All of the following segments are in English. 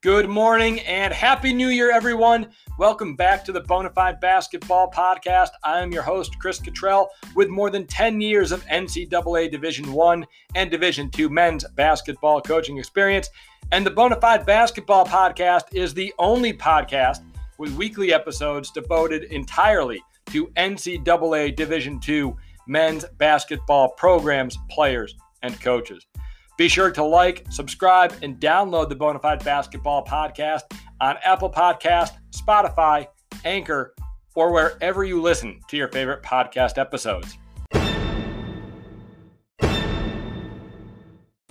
Good morning and happy new year, everyone. Welcome back to the Bonafide Basketball Podcast. I am your host, Chris Cottrell, with more than 10 years of NCAA Division One and Division Two men's basketball coaching experience. And the Bonafide Basketball Podcast is the only podcast with weekly episodes devoted entirely to NCAA Division Two men's basketball programs, players, and coaches. Be sure to like, subscribe, and download the Bonafide Basketball Podcast on Apple Podcast, Spotify, Anchor, or wherever you listen to your favorite podcast episodes.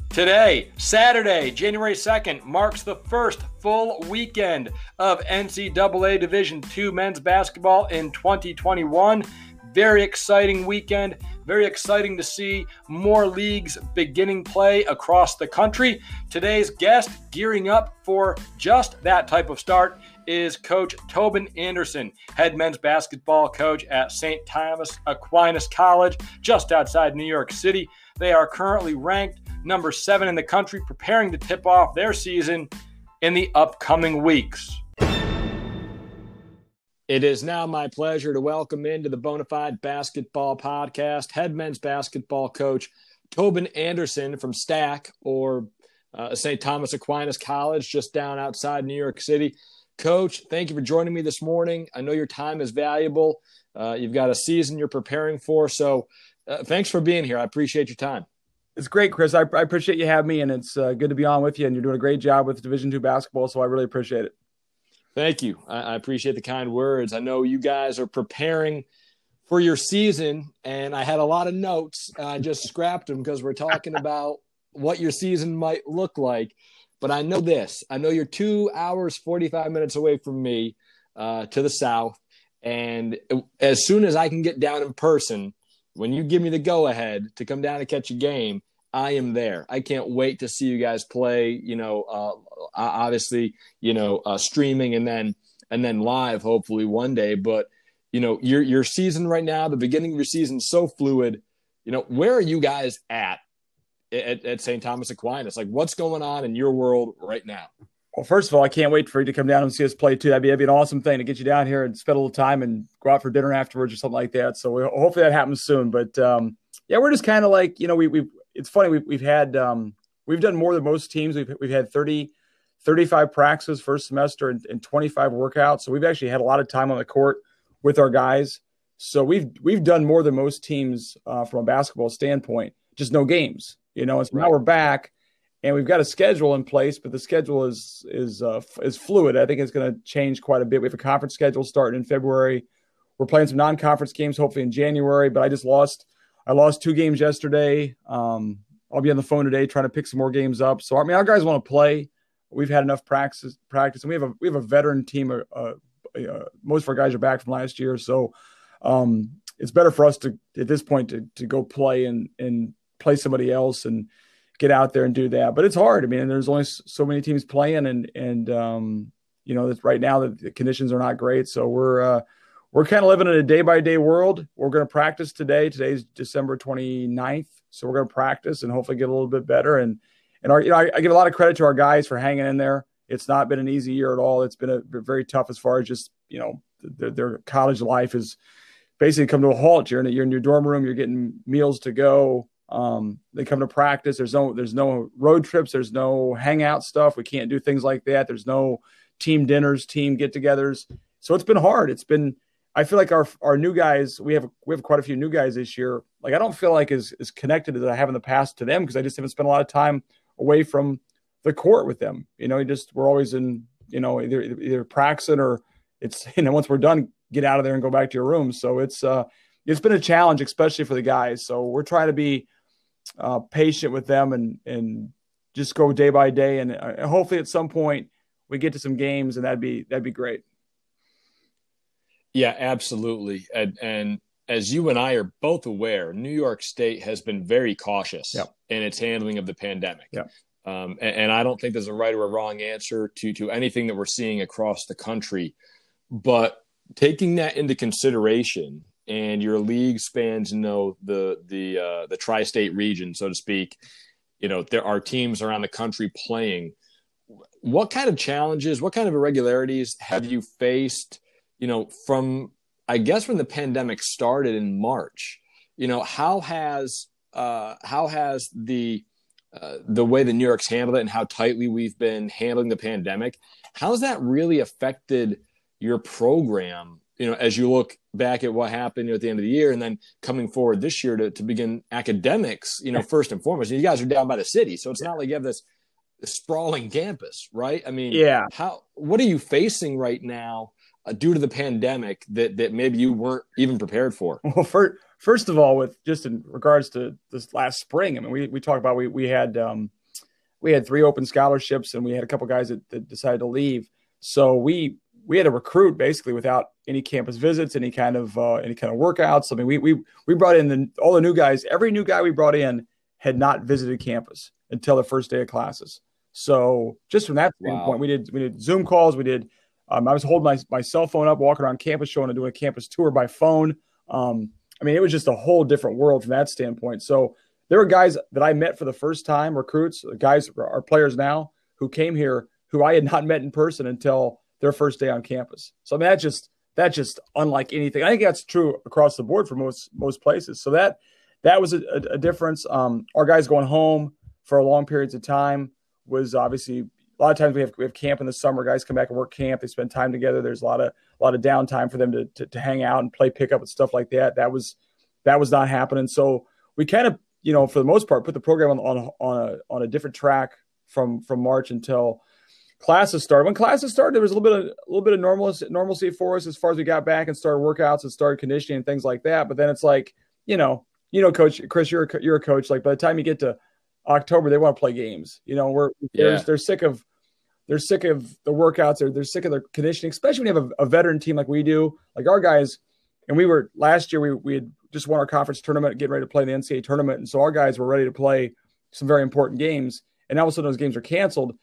Today, Saturday, January 2nd, marks the first full weekend of NCAA Division II men's basketball in 2021. Very exciting weekend. Very exciting to see more leagues beginning play across the country. Today's guest, gearing up for just that type of start, is Coach Tobin Anderson, head men's basketball coach at St. Thomas Aquinas College, just outside New York City. They are currently ranked number seven in the country, preparing to tip off their season in the upcoming weeks. It is now my pleasure to welcome into the Bonafide Basketball Podcast head men's basketball coach Tobin Anderson from STAC or uh, St. Thomas Aquinas College, just down outside New York City. Coach, thank you for joining me this morning. I know your time is valuable. Uh, you've got a season you're preparing for, so uh, thanks for being here. I appreciate your time. It's great, Chris. I, I appreciate you having me, and it's uh, good to be on with you. And you're doing a great job with Division two basketball, so I really appreciate it. Thank you. I, I appreciate the kind words. I know you guys are preparing for your season, and I had a lot of notes. I just scrapped them because we're talking about what your season might look like. But I know this I know you're two hours, 45 minutes away from me uh, to the south. And as soon as I can get down in person, when you give me the go ahead to come down and catch a game, I am there. I can't wait to see you guys play. You know, uh, obviously, you know, uh, streaming and then and then live, hopefully one day. But you know, your your season right now, the beginning of your season, so fluid. You know, where are you guys at at, at St. Thomas Aquinas? Like, what's going on in your world right now? Well, first of all, I can't wait for you to come down and see us play too. That'd be, that'd be an awesome thing to get you down here and spend a little time and go out for dinner afterwards or something like that. So we, hopefully that happens soon. But um, yeah, we're just kind of like you know we we it's funny we've we've had um, we've done more than most teams. We've we've had 30, 35 practices first semester and, and 25 workouts. So we've actually had a lot of time on the court with our guys. So we've we've done more than most teams uh, from a basketball standpoint. Just no games, you know. And so right. now we're back, and we've got a schedule in place, but the schedule is is uh, is fluid. I think it's going to change quite a bit. We have a conference schedule starting in February. We're playing some non-conference games hopefully in January. But I just lost I lost two games yesterday. Um, I'll be on the phone today trying to pick some more games up. So I mean, our guys want to play. We've had enough practice, practice, and we have a we have a veteran team. Uh, uh, uh, most of our guys are back from last year, so um, it's better for us to at this point to to go play and and play somebody else and get out there and do that. But it's hard. I mean, there's only so many teams playing, and and um, you know, right now the, the, conditions are not great. So we're uh, we're kind of living in a day by day world. We're going to practice today. Today's December 29th. So we're going to practice and hopefully get a little bit better. And, and our, you know, I, I give a lot of credit to our guys for hanging in there. It's not been an easy year at all. It's been a very tough as far as just, you know, their, their college life is basically come to a halt. You're in, you're in your dorm room, you're getting meals to go. Um, they come to practice. There's no, there's no road trips. There's no hangout stuff. We can't do things like that. There's no team dinners, team get togethers. So it's been hard. It's been, I feel like our our new guys, we have we have quite a few new guys this year. Like I don't feel like as as connected as I have in the past to them because I just haven't spent a lot of time away from the court with them. You know, you just we're always in you know either either practicing or it's you know once we're done, get out of there and go back to your room. So it's uh it's been a challenge, especially for the guys. So we're trying to be uh, patient with them and and just go day by day, and uh, hopefully at some point we get to some games, and that'd be that'd be great. Yeah, absolutely. And, and as you and I are both aware, New York State has been very cautious yep. in its handling of the pandemic. Yep. Um, and, and, I don't think there's a right or a wrong answer to to anything that we're seeing across the country. But taking that into consideration, and your league spans, you know, the the uh, the tri-state region, so to speak. You know, there are teams around the country playing what kind of challenges, what kind of irregularities have you faced, you know, from I guess when the pandemic started in March? You know, how has uh, how has the uh, the way the New York's handled it and how tightly we've been handling the pandemic, how's that really affected your program? You know, as you look back at what happened at the end of the year and then coming forward this year to, to begin academics, you know, first and foremost, you guys are down by the city. So it's not like you have this sprawling campus, right? I mean, yeah. How what are you facing right now uh, due to the pandemic that that maybe you weren't even prepared for? Well, first, first of all, with just in regards to this last spring, I mean, we we talked about we we had um, we had three open scholarships and we had a couple guys that, that decided to leave. So we we had to recruit basically without any campus visits, any kind of uh, any kind of workouts. I mean, we we we brought in the, all the new guys. Every new guy we brought in had not visited campus until the first day of classes. So just from that standpoint, wow. we did we did Zoom calls. We did. Um, I was holding my, my cell phone up, walking around campus, showing and doing a campus tour by phone. Um, I mean, it was just a whole different world from that standpoint. So there were guys that I met for the first time, recruits, guys are players now who came here who I had not met in person until their first day on campus. So I mean, that just that's just unlike anything. I think that's true across the board for most most places. So that that was a, a, difference. Um, our guys going home for long periods of time was obviously a lot of times we have we have camp in the summer. Guys come back and work camp. They spend time together. There's a lot of a lot of downtime for them to, to, to hang out and play pickup and stuff like that. That was that was not happening. So we kind of you know for the most part put the program on on on a on a different track from from March until classes started. When classes started, there was a little bit of a little bit of normalcy normalcy for us as far as we got back and started workouts and started conditioning and things like that. But then it's like you know you know coach Chris you're a, you're a coach like by the time you get to October, they want to play games. You know, we're yeah. they're, they're sick of they're sick of the workouts. They're they're sick of their conditioning, especially when you have a, a, veteran team like we do. Like our guys, and we were last year. We we had just won our conference tournament, getting ready to play the NCAA tournament, and so our guys were ready to play some very important games. And all of a sudden, those games are canceled.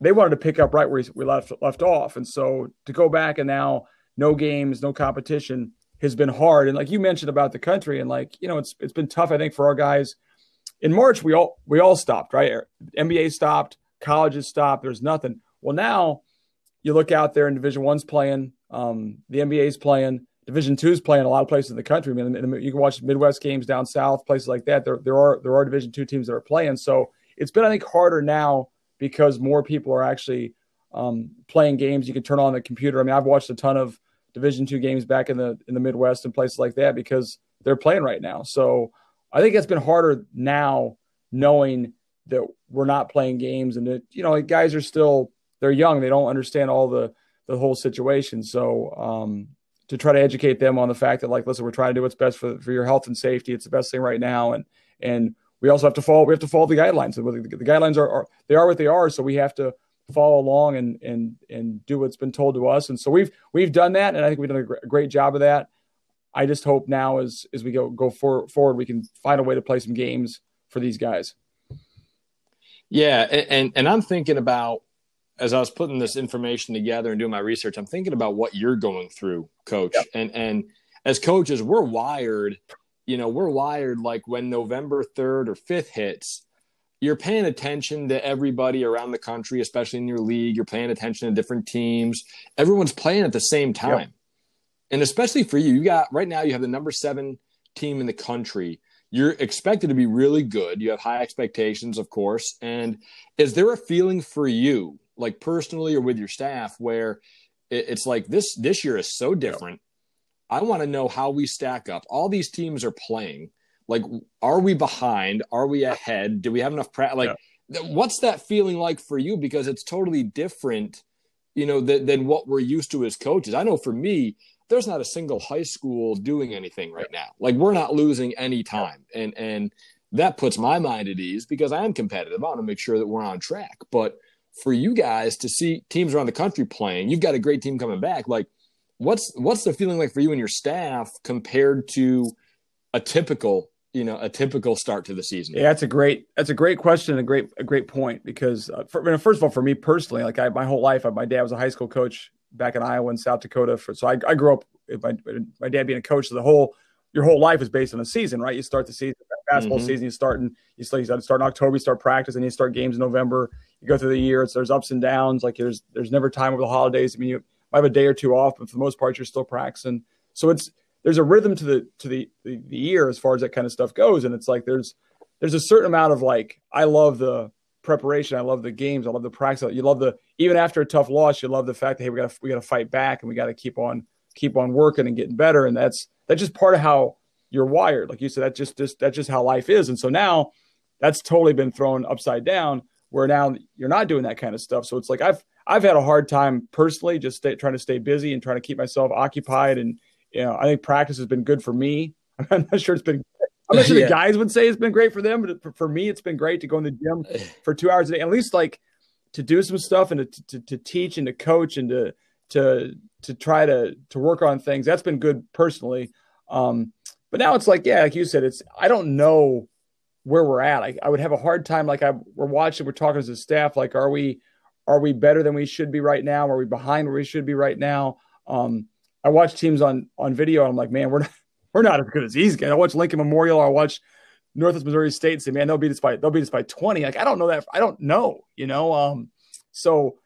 They wanted to pick up right where we left left off, and so to go back and now no games, no competition has been hard. And like you mentioned about the country, and like you know, it's it's been tough. I think for our guys in March we all we all stopped, right? NBA stopped, colleges stopped. There's nothing. Well, now you look out there and Division One's playing, um, the NBA's playing, Division Two's playing a lot of places in the country. I mean, you can watch Midwest games down south, places like that. There, there are there are Division Two teams that are playing. So it's been, I think, harder now because more people are actually um, playing games. You can turn on the computer. I mean, I've watched a ton of Division Two games back in the in the Midwest and places like that because they're playing right now. So I think it's been harder now knowing that we're not playing games and that, you know, like guys are still, they're young. They don't understand all the, the whole situation. So, um, to try to educate them on the fact that like, listen, we're trying to do what's best for, for your health and safety. It's the best thing right now. And, and we also have to follow, we have to follow the guidelines. The, the guidelines are, are, they are what they are. So we have to follow along and, and, and do what's been told to us. And so we've, we've done that. And I think we've done a great job of that. I just hope now as as we go go for, forward, we can find a way to play some games for these guys. Yeah, and and I'm thinking about as I was putting this information together and doing my research, I'm thinking about what you're going through, coach. Yep. And and as coaches, we're wired, you know, we're wired like when November 3rd or 5th hits, you're paying attention to everybody around the country, especially in your league. You're paying attention to different teams. Everyone's playing at the same time. Yep and especially for you, you got right now you have the number seven team in the country. You're expected to be really good. You have high expectations, of course. And is there a feeling for you, like personally or with your staff, where it's like this this year is so different? I want to know how we stack up. All these teams are playing. Like, are we behind? Are we ahead? Do we have enough practice? Like, yeah. what's that feeling like for you? Because it's totally different, you know, than, than what we're used to as coaches. I know for me, there's not a single high school doing anything right now. Like we're not losing any time. And and that puts my mind at ease because I am competitive. I want to make sure that we're on track. But for you guys to see teams around the country playing, you've got a great team coming back. Like what's what's the feeling like for you and your staff compared to a typical you know a typical start to the season yeah that's a great that's a great question a great a great point because uh, for, first of all for me personally like I, my whole life my dad was a high school coach back in Iowa and South Dakota. For, so I, I grew up my, my dad being a coach. So the whole your whole life is based on a season, right? You start the season, basketball mm-hmm. season. You start in you start, you start in October. You start practice, and you start games in November. you go through the year. It's there's ups and downs. Like there's there's never time over the holidays. I mean, you might have a day or two off, but for the most part, you're still practicing. So it's there's a rhythm to the to the, the the year as far as that kind of stuff goes, and it's like there's there's a certain amount of like I love the preparation. I love the games. I love the practice. You love the even after a tough loss, you love the fact that hey, we got we got to fight back and we got to keep on keep on working and getting better. And that's that's just part of how you're wired. Like you said, that's just just that's just how life is. And so now that's totally been thrown upside down. Where now you're not doing that kind of stuff. So it's like I've I've had a hard time personally just stay, trying to stay busy and trying to keep myself occupied. And you know, I think practice has been good for me. I'm not sure it's been I'm not sure yeah. the guys would say it's been great for them, but for, me, it's been great to go in the gym for two hours a day, at least like to do some stuff and to, to, to teach and to coach and to to to try to to work on things. That's been good personally. Um, but now it's like, yeah, like you said, it's I don't know where we're at. I, I would have a hard time. Like I we're watching, we're talking as a staff. Like, are we are we better than we should be right now? Are we behind where we should be right now? Um, I watch teams on on video, and I'm like, man, we're not we're not as good as these guys. I watch Lincoln Memorial. I watch Northwest Missouri State and say, man, they'll beat us by they'll beat us by 20. Like I don't know that. I don't know, you know. Um, so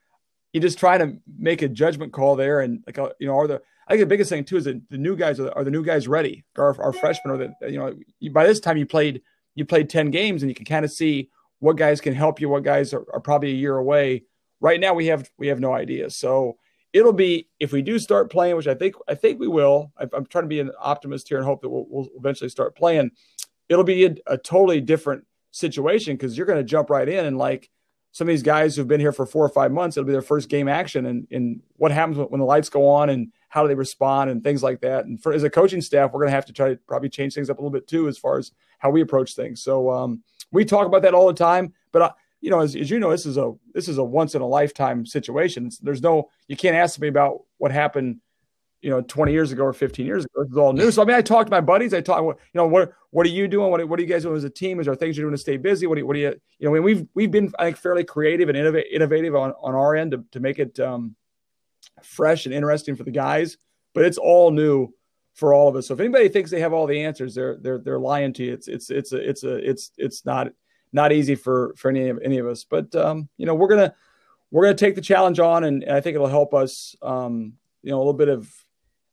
you just try to make a judgment call there, and like uh, you know, are the I think the biggest thing too is that the new guys are the, are the new guys ready? Our, our freshmen are the you know by this time you played you played 10 games and you can kind of see what guys can help you, what guys are, are probably a year away. Right now we have we have no idea. So it'll be if we do start playing, which I think I think we will. I, am trying to be an optimist here and hope that we'll, we'll eventually start playing. It'll be a, a totally different situation because you're going to jump right in and like some of these guys who've been here for four or five months, it'll be their first game action and, and what happens when the lights go on and how do they respond and things like that. And for as a coaching staff, we're going to have to try to probably change things up a little bit too as far as how we approach things. So um, we talk about that all the time, but I, you know, as, as, you know, this is a this is a once in a lifetime situation. There's no you can't ask me about what happened, you know, 20 years ago or 15 years ago. It's all new. So I mean, I talk to my buddies. I talk, you know, what what are you doing? What, what are you guys doing as a team? Is there things you're doing to stay busy? What do you, what do you you know? I mean, we've we've been I think fairly creative and innovative innovative on on our end to, to make it um, fresh and interesting for the guys. But it's all new for all of us. So if anybody thinks they have all the answers, they're they're they're lying to you. It's it's it's a it's a it's it's not not easy for for any of any of us. But um, you know, we're gonna we're gonna take the challenge on, and, and I think it'll help us. Um, you know, a little bit of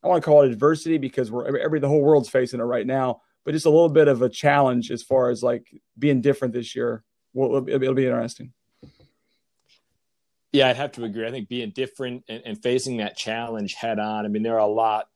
I want to call it adversity because we're every the whole world's facing it right now, but just a little bit of a challenge as far as like being different this year. Well, it'll, be interesting. Yeah, I'd have to agree. I think being different and, and, facing that challenge head on. I mean, there are a lot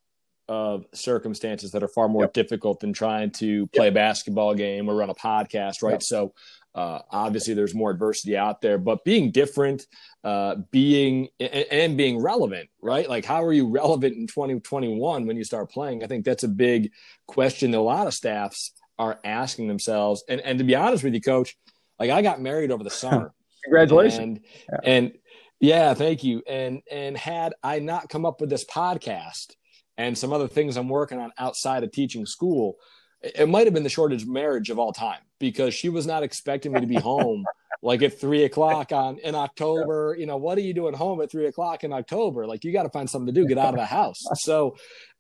of circumstances that are far more yep. difficult than trying to play yep. a basketball game or run a podcast, right? Yep. So uh, obviously there's more adversity out there, but being different, uh, being and, and, being relevant, right? Like how are you relevant in 2021 when you start playing? I think that's a big question that a lot of staffs are asking themselves. And and to be honest with you, coach, like I got married over the summer. Congratulations. And, yeah. and yeah, thank you. And and had I not come up with this podcast, and some other things I'm working on outside of teaching school, it might have been the shortest marriage of all time because she was not expecting me to be home like at three o'clock on in October. You know, what are you doing home at three o'clock in October? Like you got to find something to do, get out of the house. So,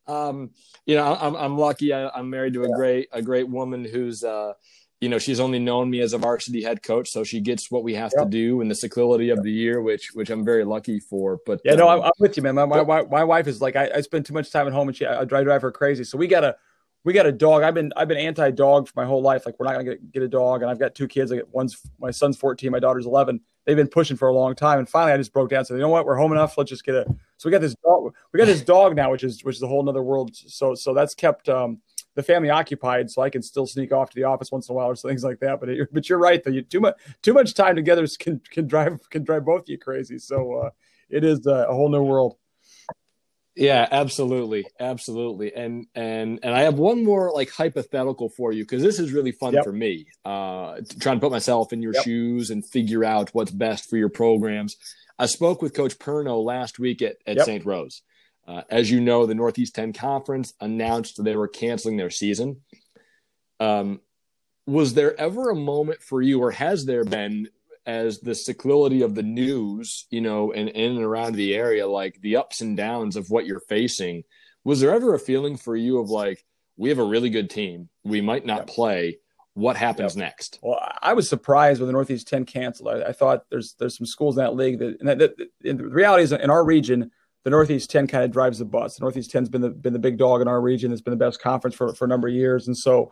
um, you know, I'm, I'm lucky. I, am married to a great, a great woman who's, uh, you know, she's only known me as a varsity head coach, so she gets what we have yep. to do in the cyclicality of the year, which which I'm very lucky for. But yeah, um, no, I'm, I'm, with you, man. My, my, my wife is like, I, I, spend too much time at home, and she I drive, drive her crazy. So we gotta we got a dog. I've been I've been anti dog for my whole life. Like we're not gonna get, get a dog, and I've got two kids. I get one's my son's 14, my daughter's 11. They've been pushing for a long time, and finally I just broke down. So you know what? We're home enough. Let's just get a. So we got this dog. We got this dog now, which is which is a whole other world. So so that's kept. um the family occupied, so I can still sneak off to the office once in a while or things like that. But it, but you're right though. You, too much too much time together can can drive can drive both of you crazy. So uh, it is a whole new world. Yeah, absolutely, absolutely. And and and I have one more like hypothetical for you because this is really fun yep. for me. Uh, trying to put myself in your yep. shoes and figure out what's best for your programs. I spoke with Coach Perno last week at, at yep. St. Rose. Uh, as you know, the Northeast 10 Conference announced they were canceling their season. Um, was there ever a moment for you, or has there been, as the cyclicality of the news, you know, and in and around the area, like the ups and downs of what you're facing? Was there ever a feeling for you of like, we have a really good team, we might not play. what happens yep. next? Well, I was surprised when the Northeast 10 canceled. I, I thought there's there's some schools in that league that, and that, that, the reality is in our region, the Northeast 10 kind of drives the bus. The Northeast 10's been the been the big dog in our region. It's been the best conference for, for a number of years. And so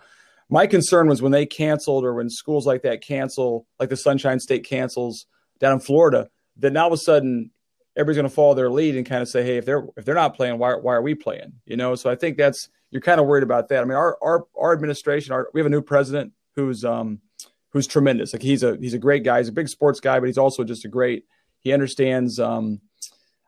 my concern was when they canceled or when schools like that cancel, like the Sunshine State cancels down in Florida, that now all of a sudden everybody's going to follow their lead and kind of say, hey, if they're if they're not playing, why why are we playing? You know, so I think that's you're kind of worried about that. I mean, our our our administration, our, we have a new president who's um who's tremendous. Like he's a he's a great guy. He's a big sports guy, but he's also just a great. He understands. Um,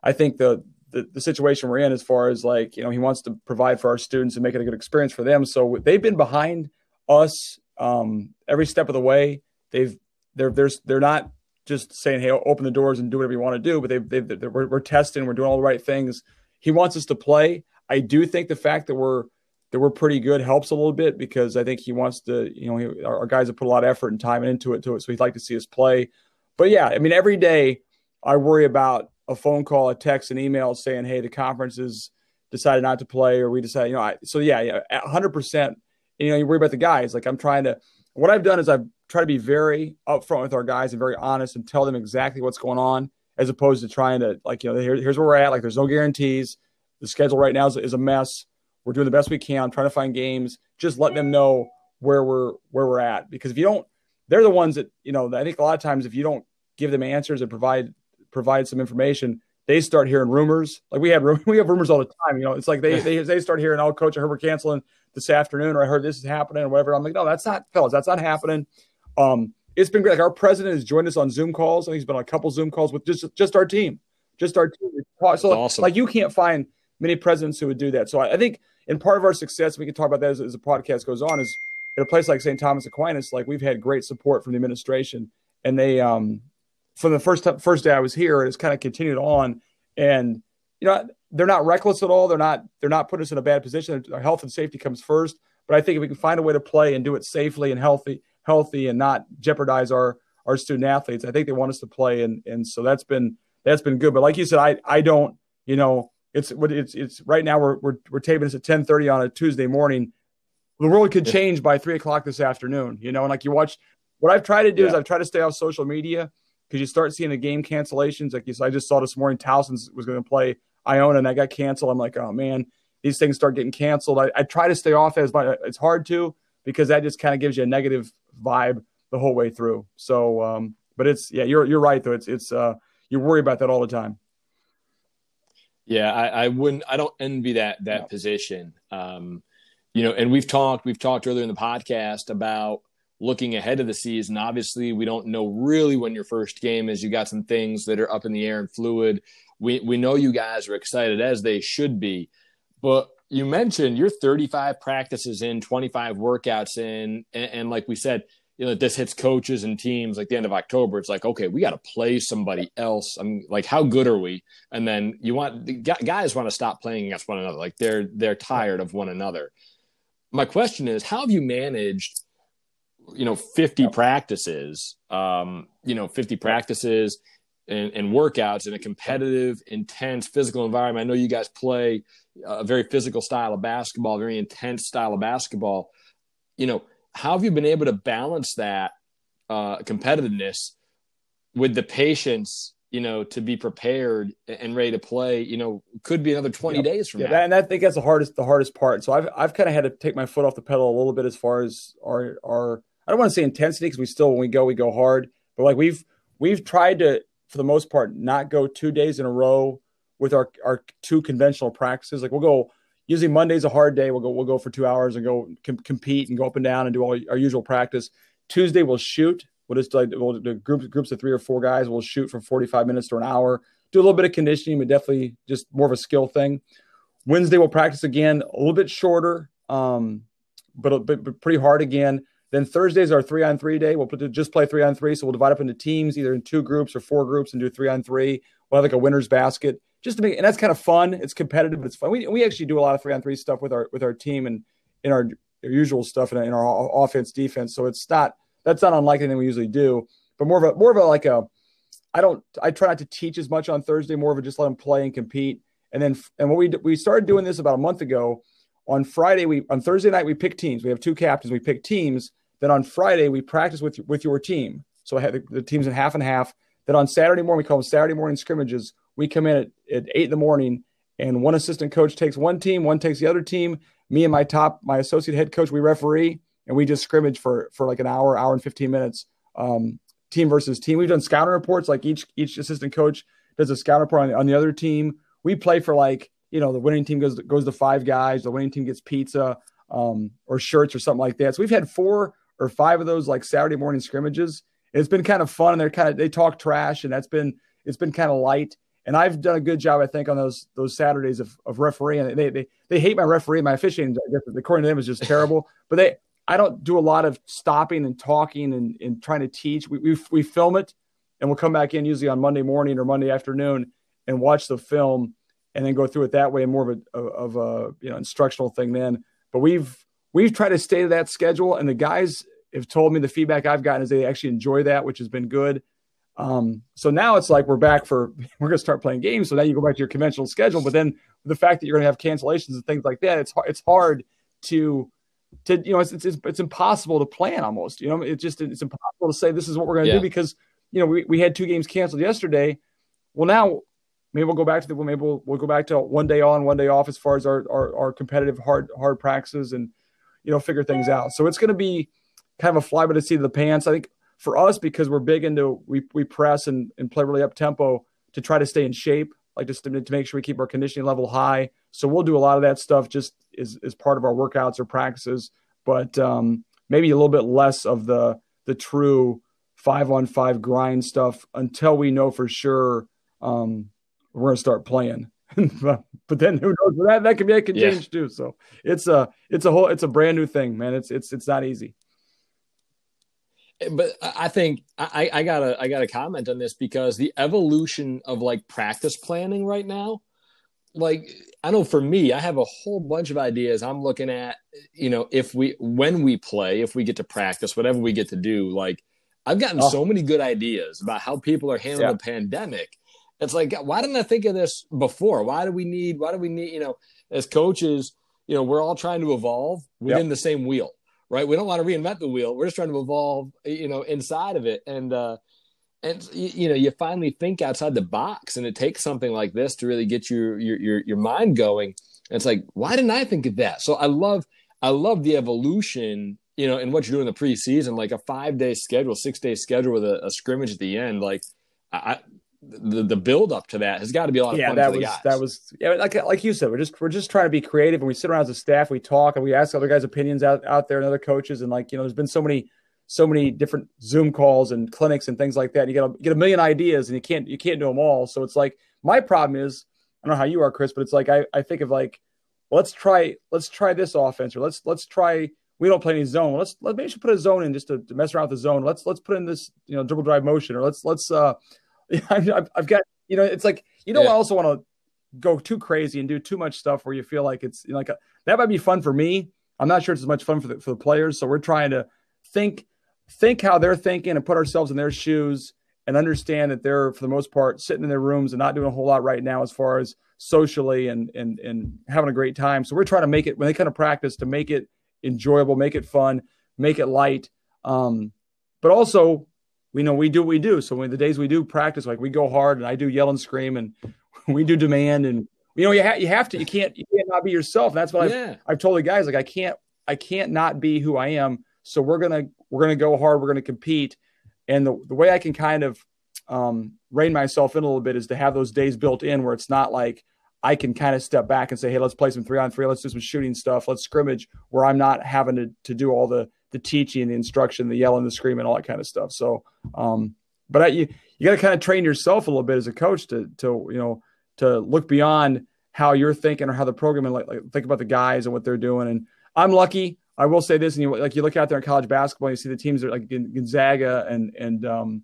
I think the, the the situation we're in, as far as like you know, he wants to provide for our students and make it a good experience for them. So they've been behind us um, every step of the way. They've they're there's they're not just saying, "Hey, open the doors and do whatever you want to do," but they've, they've they're, we're, we're testing, we're doing all the right things. He wants us to play. I do think the fact that we're that we're pretty good helps a little bit because I think he wants to, you know, he, our, our, guys have put a lot of effort and time into it to it, so he'd like to see us play. But yeah, I mean, every day I worry about a phone call, a text, an email saying, "Hey, the conference has decided not to play," or we decided, you know, I, so yeah, yeah, hundred percent you know, you worry about the guys. Like I'm trying to, what I've done is I've tried to be very upfront with our guys and very honest and tell them exactly what's going on, as opposed to trying to like, you know, here, here's where we're at. Like there's no guarantees. The schedule right now is, is a mess. We're doing the best we can, trying to find games. Just let them know where we're where we're at. Because if you don't, they're the ones that you know. I think a lot of times if you don't give them answers and provide provide some information, they start hearing rumors. Like we have we have rumors all the time. You know, it's like they they, they start hearing, "Oh, coach, I heard we're canceling this afternoon," or "I heard this is happening," or whatever. I'm like, "No, that's not, fellas. That's not happening." Um, it's been great. Like our president has joined us on Zoom calls. I think he's been on a couple Zoom calls with just just our team, just our team. So awesome. like you can't find many presidents who would do that. So I, I think in part of our success, we can talk about that as, as the podcast goes on, is in a place like St. Thomas Aquinas, like we've had great support from the administration, and they um from the first first day I was here, it's kind of continued on and you know they're not reckless at all. They're not they're not putting us in a bad position. Our health and safety comes first. But I think if we can find a way to play and do it safely and healthy, healthy, and not jeopardize our our student athletes, I think they want us to play. And and so that's been that's been good. But like you said, I I don't you know it's it's it's right now we're we're, we're taping this at ten thirty on a Tuesday morning. The world could change by three o'clock this afternoon. You know, and like you watch. What I've tried to do yeah. is I've tried to stay off social media because you start seeing the game cancellations. Like you said, I just saw this morning Towson's was going to play Iona and I got canceled. I'm like, oh man, these things start getting canceled. I, I try to stay off as much. It's hard to because that just kind of gives you a negative vibe the whole way through. So, um, but it's yeah, you're you're right though. It's it's uh, you worry about that all the time. Yeah, I, I wouldn't. I don't envy that that no. position. Um, you know, and we've talked we've talked earlier in the podcast about looking ahead of the season, obviously we don't know really when your first game is. You got some things that are up in the air and fluid. We we know you guys are excited as they should be, but you mentioned you're 35 practices in, 25 workouts in, and, and like we said, you know, this hits coaches and teams like the end of October. It's like, okay, we got to play somebody else. I'm like, how good are we? And then you want guys want to stop playing against one another. Like they're they're tired of one another. My question is, how have you managed you know 50 practices um you know 50 practices and, and, workouts in a competitive intense physical environment. I know you guys play a very physical style of basketball very intense style of basketball. You know how have you been able to balance that uh competitiveness with the patience you know to be prepared and ready to play you know could be another 20 yep. days from yeah, now? and i think that's the hardest the hardest part. So i've i've kind of had to take my foot off the pedal a little bit as far as our our I don't want to say intensity because we still when we go we go hard, but like we've we've tried to for the most part not go two days in a row with our our two conventional practices. Like we'll go usually Monday's a hard day. We'll go we'll go for two hours and go com- compete and go up and down and do all our usual practice. Tuesday we'll shoot. We'll just like we'll do groups groups of three or four guys. We'll shoot for 45 minutes to an hour. Do a little bit of conditioning, but definitely just more of a skill thing. Wednesday we'll practice again, a little bit shorter, um, but, but, but pretty hard again. Then Thursdays are three on three day. We'll just play three on three. So we'll divide up into teams, either in two groups or four groups, and do three on three. We'll have like a winner's basket, just to make, and that's kind of fun. It's competitive, but it's fun. We, we actually do a lot of three on three stuff with our with our team and in our, our usual stuff in, in our offense defense. So it's not that's not unlike anything we usually do, but more of a more of a like a. I don't. I try not to teach as much on Thursday. More of a just let them play and compete. And then and what we we started doing this about a month ago. On Friday, we on Thursday night we pick teams. We have two captains. We pick teams Then on Friday we practice with with your team. So I had the, the teams in half and half. Then on Saturday morning, we call them Saturday morning scrimmages. We come in at, at eight in the morning, and one assistant coach takes one team, one takes the other team. Me and my top, my associate head coach, we referee, and we just scrimmage for for like an hour, hour and fifteen minutes, um, team versus team. We've done scouting reports, like each each assistant coach does a scout report on, on the other team. We play for like you know the winning team goes goes to five guys, the winning team gets pizza um, or shirts or something like that. So we've had four or five of those like Saturday morning scrimmages. It's been kind of fun. And they're kind of they talk trash and that's been it's been kind of light. And I've done a good job I think on those those Saturdays of, of refereeing. They, they they hate my referee my officiating according to them is just terrible. But they I don't do a lot of stopping and talking and, and trying to teach. We, we we film it and we'll come back in usually on Monday morning or Monday afternoon and watch the film and then go through it that way and more of a of a you know instructional thing then but we've we've tried to stay to that schedule and the guys have told me the feedback I've gotten is they actually enjoy that, which has been good. Um, so now it's like we're back for we're going to start playing games. So now you go back to your conventional schedule, but then the fact that you're going to have cancellations and things like that, it's it's hard to to you know it's, it's it's impossible to plan almost. You know, it's just it's impossible to say this is what we're going to yeah. do because you know we, we had two games canceled yesterday. Well, now maybe we'll go back to the maybe we'll, we'll go back to one day on, one day off as far as our our, our competitive hard hard practices and you know figure things out. So it's going to be kind of a fly by the seat of the pants. I think for us, because we're big into we we press and, and play really up tempo to try to stay in shape, like just to, to make sure we keep our conditioning level high. So we'll do a lot of that stuff just as, as part of our workouts or practices, but um, maybe a little bit less of the the true five on five grind stuff until we know for sure um, we're to start playing. but then who knows that that can be that can yeah. change too. So it's a it's a whole it's a brand new thing, man. It's it's it's not easy but I think I, I gotta I gotta comment on this because the evolution of like practice planning right now, like I know for me, I have a whole bunch of ideas I'm looking at. You know, if we when we play, if we get to practice, whatever we get to do, like I've gotten oh. so many good ideas about how people are handling yeah. the pandemic. It's like, why didn't I think of this before? Why do we need? Why do we need? You know, as coaches, you know, we're all trying to evolve within yep. the same wheel right? We don't want to reinvent the wheel. We're just trying to evolve, you know, inside of it. And, uh, and you know, you finally think outside the box, and it takes something like this to really get your your your, your mind going. And it's like, why didn't I think of that? So I love I love the evolution, you know, in what you're doing in the preseason, like a five day schedule, six day schedule with a, a scrimmage at the end. Like, I, the the build up to that has got to be a lot of yeah, fun. that was guys. that was yeah, like like you said, we're just we're just trying to be creative and we sit around as a staff, we talk and we ask other guys' opinions out, out there and other coaches and like you know, there's been so many so many different Zoom calls and clinics and things like that. You get a, get a million ideas and you can't you can't do them all. So it's like my problem is I don't know how you are, Chris, but it's like I, I think of like well, let's try let's try this offense or let's let's try we don't play any zone. Let's let maybe should put a zone in just to, to mess around with the zone. Let's let's put in this you know dribble drive motion or let's let's uh I've, I've got you know, it's like you don't yeah. also want to go too crazy and do too much stuff where you feel like it's you know, like a, that might be fun for me. I'm not sure it's as much fun for the for the players. So we're trying to think think how they're thinking and put ourselves in their shoes and understand that they're for the most part sitting in their rooms and not doing a whole lot right now as far as socially and and and having a great time. So we're trying to make it when they kind of practice to make it enjoyable, make it fun, make it light. Um, but also we know we do what we do. So when the days we do practice, like we go hard and I do yell and scream and we do demand and you know you, ha- you have to you can't you can't not be yourself. And that's what yeah. I've, I've told the guys like I can't I can't not be who I am. So we're gonna we're gonna go hard. We're gonna compete. And the the way I can kind of um, rein myself in a little bit is to have those days built in where it's not like I can kind of step back and say, hey, let's play some three on three. Let's do some shooting stuff. Let's scrimmage where I'm not having to, to do all the the teaching, the instruction, the yelling, the screaming, all that kind of stuff. So, um, but I, you you got to kind of train yourself a little bit as a coach to to you know to look beyond how you're thinking or how the program and like, like think about the guys and what they're doing. And I'm lucky. I will say this, and you like you look out there in college basketball, and you see the teams are like Gonzaga and and um,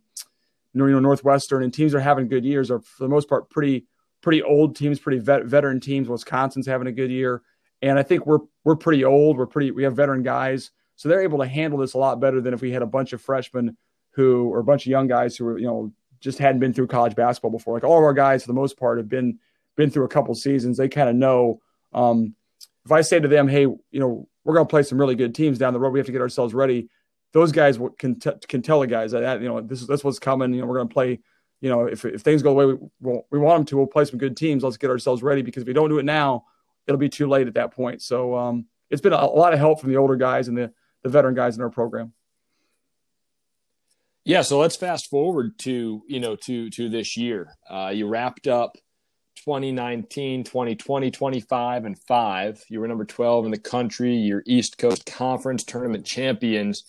you know Northwestern, and teams are having good years. Are for the most part pretty pretty old teams, pretty vet, veteran teams. Wisconsin's having a good year, and I think we're we're pretty old. We're pretty we have veteran guys. So they're able to handle this a lot better than if we had a bunch of freshmen who or a bunch of young guys who were, you know, just hadn't been through college basketball before. Like all of our guys, for the most part, have been been through a couple seasons. They kind of know. Um, if I say to them, "Hey, you know, we're going to play some really good teams down the road. We have to get ourselves ready," those guys can t- can tell the guys that you know this is that's what's coming. You know, we're going to play. You know, if if things go the way we, we want them to, we'll play some good teams. Let's get ourselves ready because if we don't do it now, it'll be too late at that point. So um, it's been a, a lot of help from the older guys and the the veteran guys in our program. Yeah, so let's fast forward to you know to to this year. Uh, you wrapped up 2019, 2020, 25 and 5. You were number 12 in the country. You're East Coast Conference tournament champions.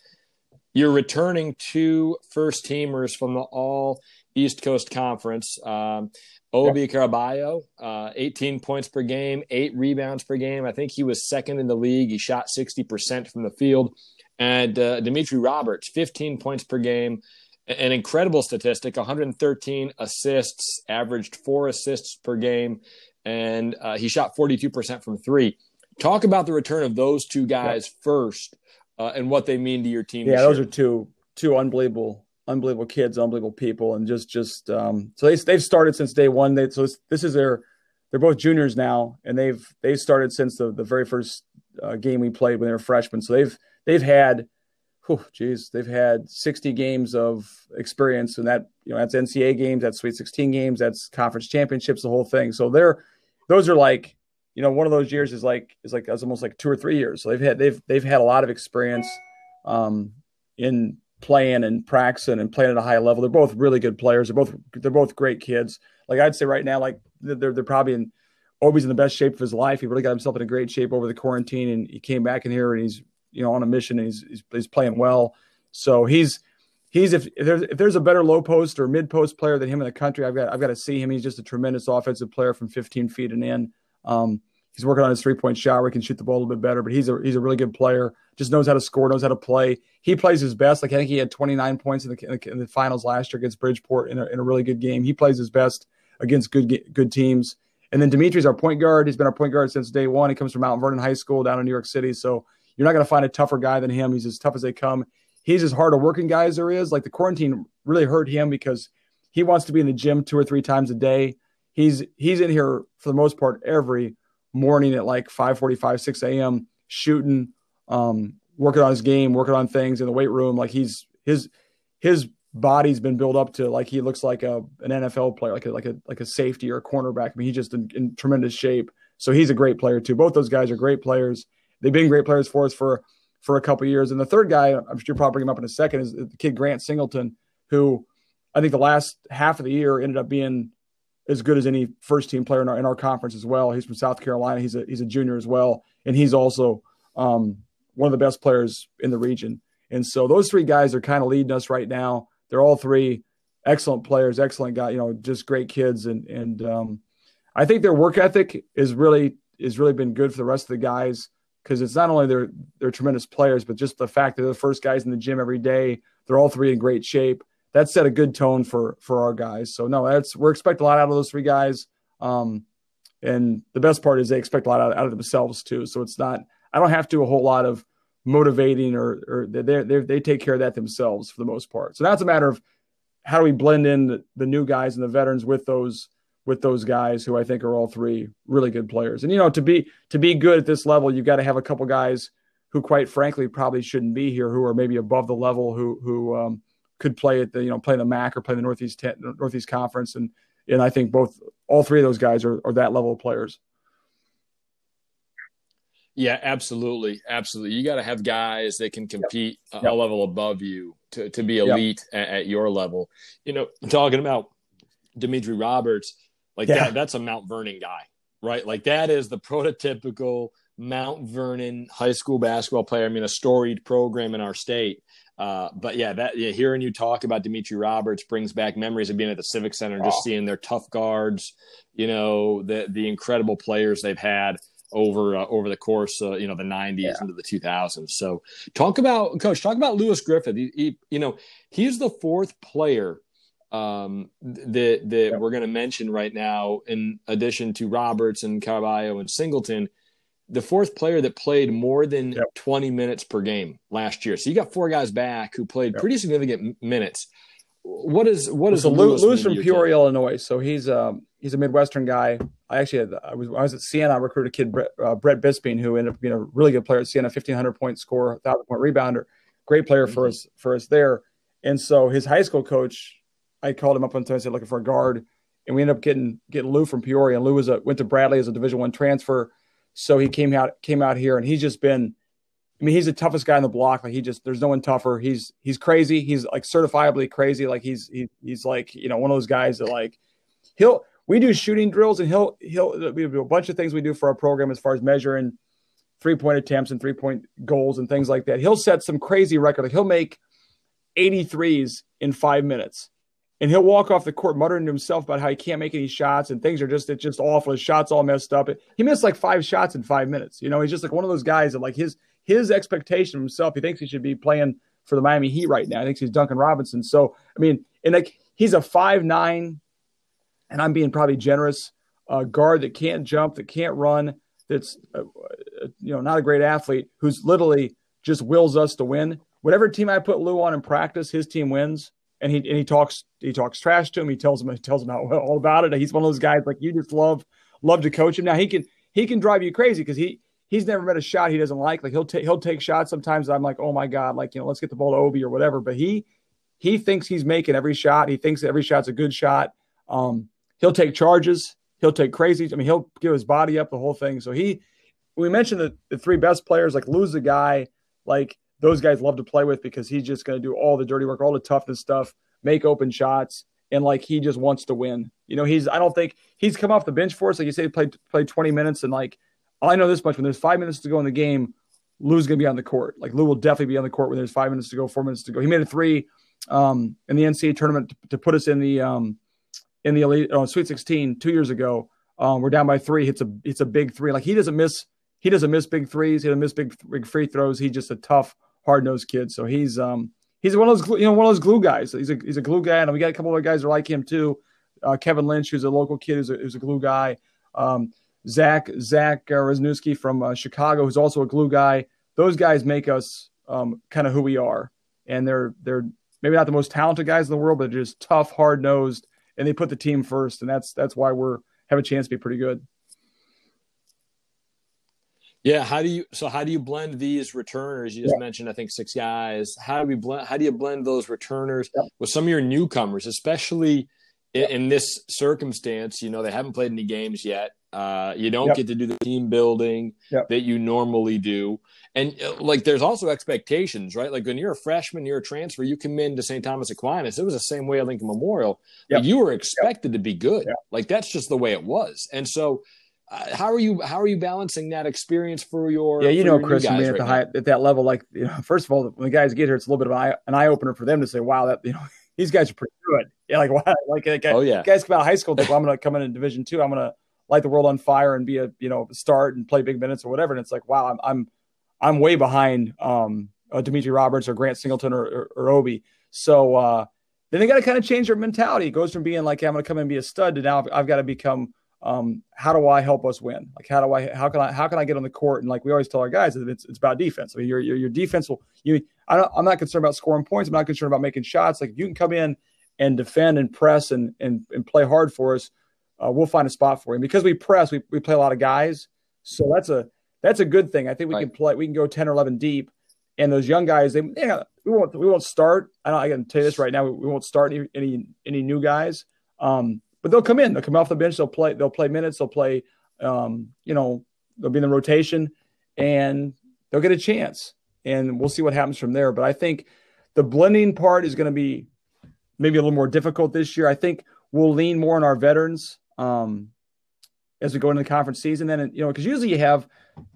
You're returning two first teamers from the All East Coast Conference. Um, Obi yep. Caraballo, uh, 18 points per game, eight rebounds per game. I think he was second in the league. He shot 60% from the field. And uh, Demetre Roberts, 15 points per game, an incredible statistic 113 assists, averaged four assists per game, and uh, he shot 42% from three. Talk about the return of those two guys first uh, and what they mean to your team. Yeah, those year. are two two unbelievable, unbelievable kids, unbelievable people, and just just um, so they they've started since day one. They, so this, this is their they're both juniors now, and they've they've started since the the very first uh, game we played when they were freshmen. So they've they've had whew, geez, they've had 60 games of experience, and that you know that's NCAA games, that's Sweet 16 games, that's conference championships, the whole thing. So they're those are like you know one of those years is like is like it's almost like two or three years. So they've had they've they've had a lot of experience um, in playing and practicing and playing at a high level. They're both really good players. They're both they're both great kids. Like I'd say right now, like they're they're probably in Obi's in the best shape of his life. He really got himself in a great shape over the quarantine, and he came back in here and he's you know on a mission and he's, he's, he's playing well. So he's he's if, if, there's if there's a better low post or mid post player than him in the country, I've got I've got to see him. He's just a tremendous offensive player from 15 feet and in. Um, he's working on his three point shot where he can shoot the ball a little bit better, but he's a he's a really good player. Just knows how to score, knows how to play. He plays his best. Like I think he had 29 points in the, in the finals last year against Bridgeport in a, in a really good game. He plays his best against good good teams. And then Demetre's our point guard. He's been our point guard since day one. He comes from Mount Vernon High School down in New York City. So you're not going to find a tougher guy than him. He's as tough as they come. He's as hard a working guy as there is. Like the quarantine really hurt him because he wants to be in the gym two or three times a day. He's he's in here for the most part every morning at like 5:45, 6 a.m. shooting, um, working on his game, working on things in the weight room. Like he's his his body's been built up to like he looks like a an NFL player, like a like a like a safety or a cornerback. I mean, he's just in, in tremendous shape. So he's a great player too. Both those guys are great players they've been great players for us for for a couple years. And the third guy, I'm sure you'll probably bring him up in a second, is the kid Grant Singleton, who I think the last half of the year ended up being as good as any first team player in our, in our conference as well. He's from South Carolina. He's a he's a junior as well, and he's also um, one of the best players in the region. And so those three guys are kind of leading us right now. They're all three excellent players, excellent guys, you know, just great kids. And and um, I think their work ethic is really is really been good for the rest of the guys because it's not only they're they're tremendous players, but just the fact that they're the first guys in the gym every day. They're all three in great shape. That set a good tone for for our guys. So no, that's we're expecting a lot out of those three guys. Um, and the best part is they expect a lot out, out of themselves too. So it's not I don't have to do a whole lot of motivating or or they they they take care of that themselves for the most part. So that's a matter of how do we blend in the, the new guys and the veterans with those with those guys who I think are all three really good players. And you know, to be to be good at this level, you've got to have a couple guys who, quite frankly, probably shouldn't be here, who are maybe above the level, who who um, could play at the you know play the MAC or play the Northeast Ten, Northeast Conference, and and I think both all three of those guys are, are that level of players. Yeah, absolutely, absolutely. You got to have guys that can compete yep. a, level above you to, to be elite yep. at, at, your level. You know, talking about Demetre Roberts, like yeah. that, that's a Mount Vernon guy, right? Like that is the prototypical Mount Vernon high school basketball player. I mean, a storied program in our state. Uh, but yeah, that yeah, hearing you talk about Demetre Roberts brings back memories of being at the Civic Center, and just seeing their tough guards, you know, the the incredible players they've had over uh, over the course, uh, you know, the '90s yeah. into the 2000s. So, talk about coach. Talk about Lewis Griffith. He, he, you know, he's the fourth player um, that that we're going to mention right now, in addition to Roberts and Caraballo and Singleton, the fourth player that played more than yep. 20 minutes per game last year. So you got four guys back who played yep. pretty significant minutes. What is what is so Lewis, Lewis from Peoria, Illinois? So he's um he's a Midwestern guy. I actually had, I was I was at Siena. I recruited a kid Brett, uh, Brett Bisping who ended up being a really good player at Siena, 1500 point score, thousand point rebounder. great player for mm-hmm. us for us there. And so his high school coach, I called him up one time and said looking for a guard, and we ended up getting getting Lou from Peoria. And Lou was a, went to Bradley as a Division One transfer, so he came out came out here, and he's just been. I mean, he's the toughest guy on the block. Like he just, there's no one tougher. He's he's crazy. He's like certifiably crazy. Like he's he, he's like you know one of those guys that like he'll we do shooting drills and he'll he'll we do a bunch of things we do for our program as far as measuring three point attempts and three point goals and things like that. He'll set some crazy record. Like he'll make 83s in five minutes. And he'll walk off the court muttering to himself about how he can't make any shots and things are just it's just awful. His shots all messed up. He missed like five shots in five minutes. You know, he's just like one of those guys that like his his expectation of himself, he thinks he should be playing for the Miami Heat right now. I think he's Duncan Robinson. So I mean, and like he's a five nine, and I'm being probably generous, uh, guard that can't jump, that can't run, that's uh, you know not a great athlete who's literally just wills us to win. Whatever team I put Lou on in practice, his team wins. And he and he talks he talks trash to him. He tells him he tells him how, all about it. He's one of those guys like you just love love to coach him. Now he can he can drive you crazy because he he's never met a shot he doesn't like. Like he'll take he'll take shots sometimes. I'm like, oh my god, like you know, let's get the ball to Obi or whatever. But he he thinks he's making every shot. He thinks every shot's a good shot. Um, he'll take charges. He'll take crazy. I mean, he'll give his body up the whole thing. So he we mentioned the, the three best players, like lose the guy, like those guys love to play with because he's just going to do all the dirty work, all the toughness stuff, make open shots, and like he just wants to win. You know, he's I don't think he's come off the bench for us. Like you say, played played 20 minutes, and like I know this much: when there's five minutes to go in the game, Lou's going to be on the court. Like Lou will definitely be on the court when there's five minutes to go, four minutes to go. He made a three um, in the NCAA tournament to, to, put us in the um, in the elite oh, Sweet 16 two years ago. Um, we're down by three. It's a it's a big three. Like he doesn't miss he doesn't miss big threes. He doesn't miss big, big free throws. He's just a tough, hard nosed kid. So he's um he's one of those you know one of those glue guys. He's a he's a glue guy, and we got a couple other guys that are like him too. Uh, Kevin Lynch, who's a local kid, who's a, who's a glue guy. Um, Zach Zach uh, from uh, Chicago, who's also a glue guy. Those guys make us um, kind of who we are, and they're they're maybe not the most talented guys in the world, but they're just tough, hard nosed, and they put the team first, and that's that's why we're have a chance to be pretty good. Yeah, how do you so how do you blend these returners? You just yeah. mentioned I think six guys. How do we blend how do you blend those returners yeah. with some of your newcomers, especially in, in, this circumstance, you know, they haven't played any games yet. Uh, you don't get to do the team building that you normally do. And uh, like there's also expectations, right? Like when you're a freshman, you're a transfer, you come into St. Thomas Aquinas. It was the same way at Lincoln Memorial. Like you were expected to be good. Like that's just the way it was. And so uh, how are you how are you balancing that experience for your yeah you know chris I mean, at right the high at that level like you know first of all when the guys get here it's a little bit of an eye, an eye opener for them to say wow that you know these guys are pretty good. Yeah like wow like, like oh yeah. guys come out of high school think, well, i'm gonna come in in division two i'm gonna light the world on fire and be a you know start and play big minutes or whatever. And it's like wow i'm i'm i'm way behind um uh, Demetre Roberts or grant singleton or, or, or obi. So uh then they got to kind of change their mentality. It goes from being like hey, i'm gonna come in and be a stud to now i've, I've got to become um, how do I help us win? Like, how do I, how can I, how can I get on the court? And like we always tell our guys, it's, it's about defense. I mean, your, your, your defense will, you, I don't, I'm not concerned about scoring points. I'm not concerned about making shots. Like if you can come in and defend and press and, and, and play hard for us, uh, we'll find a spot for you. And because we press, we, we play a lot of guys. So that's a, that's a good thing. I think we right. can play, we can go 10 or 11 deep. And those young guys, they, yeah, we won't, we won't start. I don't, I can tell you this right now. We, we won't start any, any, any new guys. Um, but they'll come in. They'll come off the bench. They'll play. They'll play minutes. They'll play. Um, you know, they'll be in the rotation, and they'll get a chance. And we'll see what happens from there. But I think the blending part is going to be maybe a little more difficult this year. I think we'll lean more on our veterans um, as we go into the conference season. Then you know, because usually you have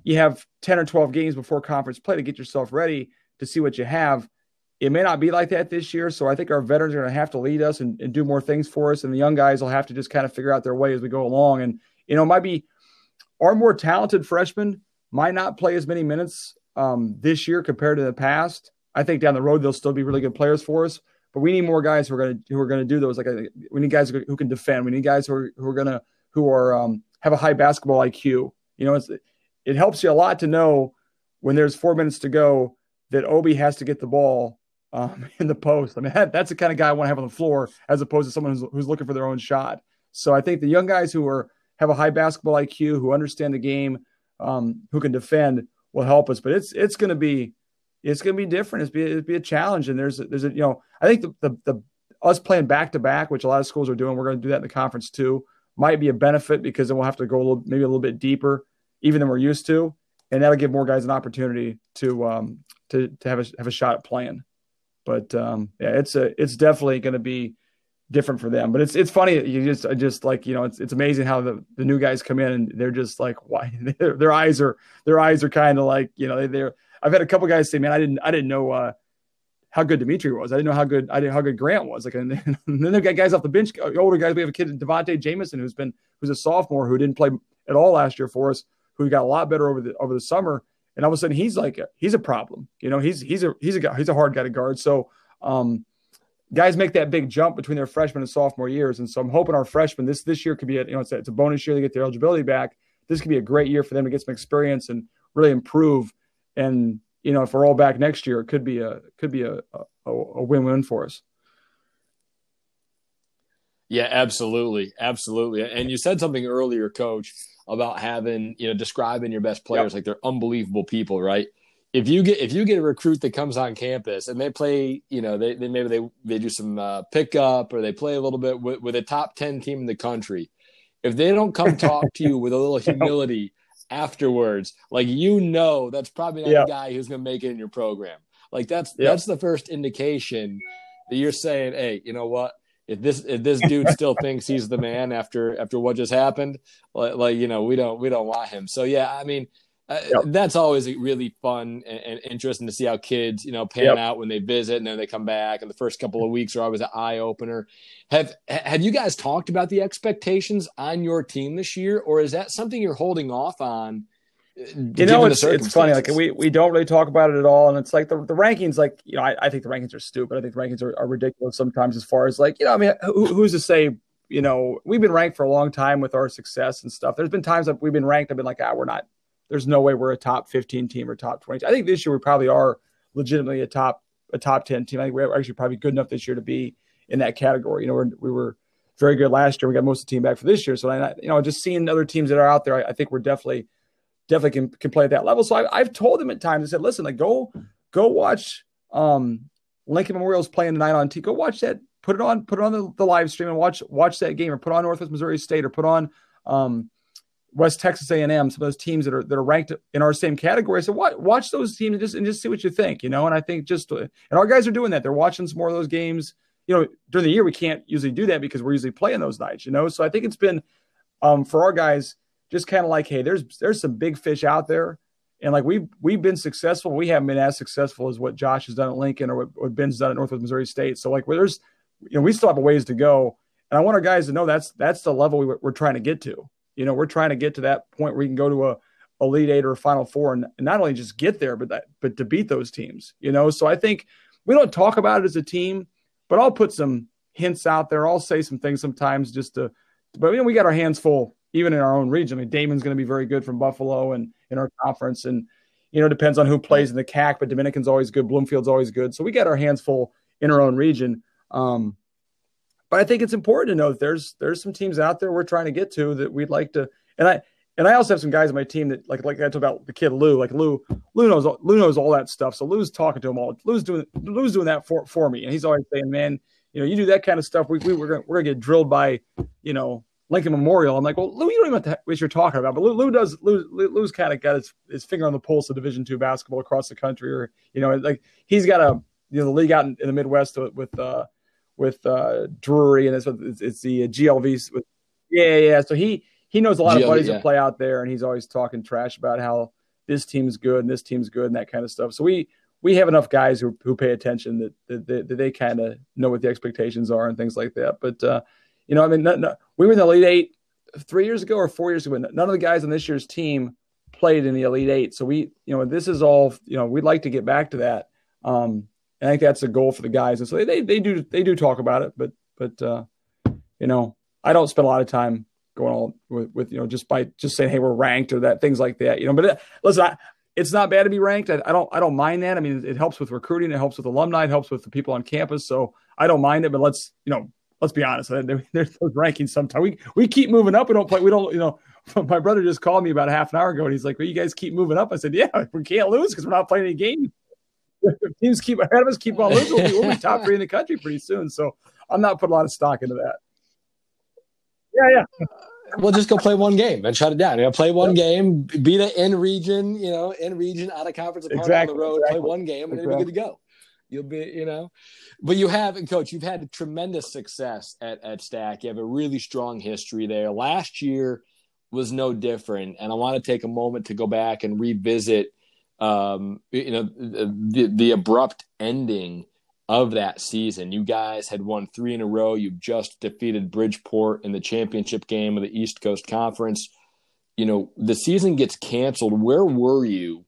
you have ten or twelve games before conference play to get yourself ready to see what you have. It may not be like that this year. So I think our veterans are going to have to lead us and, and, do more things for us. And the young guys will have to just kind of figure out their way as we go along. And, you know, it might be our more talented freshmen might not play as many minutes um, this year compared to the past. I think down the road, they'll still be really good players for us. But we need more guys who are going to who are going to do those. Like we need guys who can defend. We need guys who are who are going to who are um, have a high basketball IQ. You know, it's, it helps you a lot to know when there's four minutes to go that Obi has to get the ball um, in the post. I mean, that, that's the kind of guy I want to have on the floor as opposed to someone who's, who's looking for their own shot. So I think the young guys who are have a high basketball IQ, who understand the game, um, who can defend, will help us. But it's it's going to be it's going to be different. It's be it'd be a challenge, and there's a, there's a you know I think the the, the us playing back to back, which a lot of schools are doing, we're going to do that in the conference too, might be a benefit because then we'll have to go a little maybe a little bit deeper even than we're used to, and that'll give more guys an opportunity to um to to have a have a shot at playing. But um, yeah, it's a it's definitely going to be different for them. But it's it's funny you just just like you know it's it's amazing how the, the new guys come in and they're just like why their, eyes are their eyes are kind of like you know they, they're I've had a couple guys say man I didn't I didn't know uh, how good Demetre was. I didn't know how good I didn't how good Grant was. Like and then, then they've got guys off the bench older guys. We have a kid Devonte Jamison who's been who's a sophomore who didn't play at all last year for us who got a lot better over the over the summer and all of a sudden he's like a, he's a problem you know he's he's a he's a guy he's a hard guy to guard so um guys make that big jump between their freshman and sophomore years. And so I'm hoping our freshmen this this year could be a, you know it's a, it's a bonus year to get their eligibility back. This could be a great year for them to get some experience and really improve. And you know if we're all back next year, it could be a could be a a, a win win for us. Yeah, absolutely, absolutely. And you said something earlier, Coach, about having you know describing your best players yep. like they're unbelievable people, right? if you get if you get a recruit that comes on campus and they play, you know, they, they maybe they they do some uh, pickup or they play a little bit with, with a top ten team in the country. If they don't come talk to you with a little humility afterwards, like you know, that's probably not yeah. the guy who's going to make it in your program. Like that's yeah. that's the first indication that you're saying, hey, you know what? If this if this dude still thinks he's the man after after what just happened, like, like you know, we don't we don't want him. So yeah, I mean uh, yep. That's always really fun and, and, interesting to see how kids, you know, pan yep. out when they visit and then they come back. And the first couple of weeks are always an eye opener. Have Have you guys talked about the expectations on your team this year, or is that something you're holding off on? You know, it's, it's funny. Like we, we don't really talk about it at all, and it's like the, the rankings. Like you know, I, I think the rankings are stupid. I think the rankings are, are ridiculous sometimes. As far as like you know, I mean, who, who's to say? You know, we've been ranked for a long time with our success and stuff. There's been times that we've been ranked. I've been like, ah, we're not there's no way we're a top 15 team or top 20. I think this year we probably are legitimately a top a top 10 team. I think we're actually probably good enough this year to be in that category. You know, we're, we were very good last year. We got most of the team back for this year. So I, you know, just seeing other teams that are out there, I, I think we're definitely definitely can, can play at that level. So I, have told them at times, I said, listen, like go go watch um, Lincoln Memorial's playing tonight on T. Go watch that. Put it on. Put it on the, the live stream and watch watch that game, or put on Northwest Missouri State, or put on um, West Texas A&M, some of those teams that are that are ranked in our same category. So watch, watch those teams and just and just see what you think, you know. And I think just and our guys are doing that. They're watching some more of those games. You know, during the year we can't usually do that because we're usually playing those nights, you know. So I think it's been um, for our guys just kind of like, hey, there's there's some big fish out there, and like we've we've been successful. We haven't been as successful as what Josh has done at Lincoln or what, what Ben's done at Northwest Missouri State. So like, where there's you know we still have a ways to go, and I want our guys to know that's that's the level we, we're trying to get to you know, we're trying to get to that point where we can go to a elite eight or a final four and, and not only just get there, but that, but to beat those teams, you know? So I think we don't talk about it as a team, but I'll put some hints out there. I'll say some things sometimes just to, but you know, we got our hands full even in our own region. I mean, Daemen's going to be very good from Buffalo and in our conference. And, you know, depends on who plays in the CAC, but Dominican's always good. Bloomfield's always good. So we got our hands full in our own region. Um, but I think it's important to know that there's there's some teams out there we're trying to get to that we'd like to. And I and I also have some guys on my team that like like I talked about the kid Lou. Like Lou, Lou knows Lou knows all that stuff. So Lou's talking to him all. Lou's doing Lou's doing that for for me, and he's always saying, "Man, you know, you do that kind of stuff. We, we we're gonna we're gonna get drilled by, you know, Lincoln Memorial." I'm like, "Well, Lou, you don't even have to what you're talking about." But Lou, Lou does. Lou, Lou's kind of got his, his finger on the pulse of Division two basketball across the country, or you know, like he's got a you know the league out in, in the Midwest with uh with uh, Drury, and it's, it's, it's the GLV. With, yeah, yeah. So he he knows a lot GLV, of buddies yeah. that play out there, and he's always talking trash about how this team's good and this team's good and that kind of stuff. So we we have enough guys who, who pay attention that that, that, that they kind of know what the expectations are and things like that. But uh, you know, I mean, no, no, we were in the Elite Eight three years ago or four years ago. None of the guys on this year's team played in the Elite Eight. So we, you know, this is all. You know, we'd like to get back to that. Um, I think that's a goal for the guys. And so they, they do they do talk about it, but but uh, you know, I don't spend a lot of time going all with, with you know just by just saying hey we're ranked or that things like that. You know, but it, uh, listen, I, it's not bad to be ranked. I, I, don't I don't mind that. I mean, it, it helps with recruiting, it helps with alumni, it helps with the people on campus. So I don't mind it. But let's you know let's be honest. There, there's those rankings sometimes. We we keep moving up. We don't play. We don't you know. My brother just called me about a half an hour ago, and he's like, "Well, you guys keep moving up." I said, "Yeah, we can't lose because we're not playing any games." if teams keep ahead of us, keep on losing, we'll be, we'll be top three in the country pretty soon. So I'm not putting a lot of stock into that. Yeah, yeah. Uh, we'll just go play one game and shut it down. You know, play one yep. game, beat it in region, you know, in region, out of conference, exactly, on the road, exactly. play one game, and exactly. then you'll be good to go. You'll be, you know, but you have, coach, you've had tremendous success at, at STAC. You have a really strong history there. Last year was no different. And I want to take a moment to go back and revisit, um, you know, the, the abrupt ending of that season. You guys had won three in a row. You've just defeated Bridgeport in the championship game of the East Coast Conference. You know, the season gets canceled. Where were you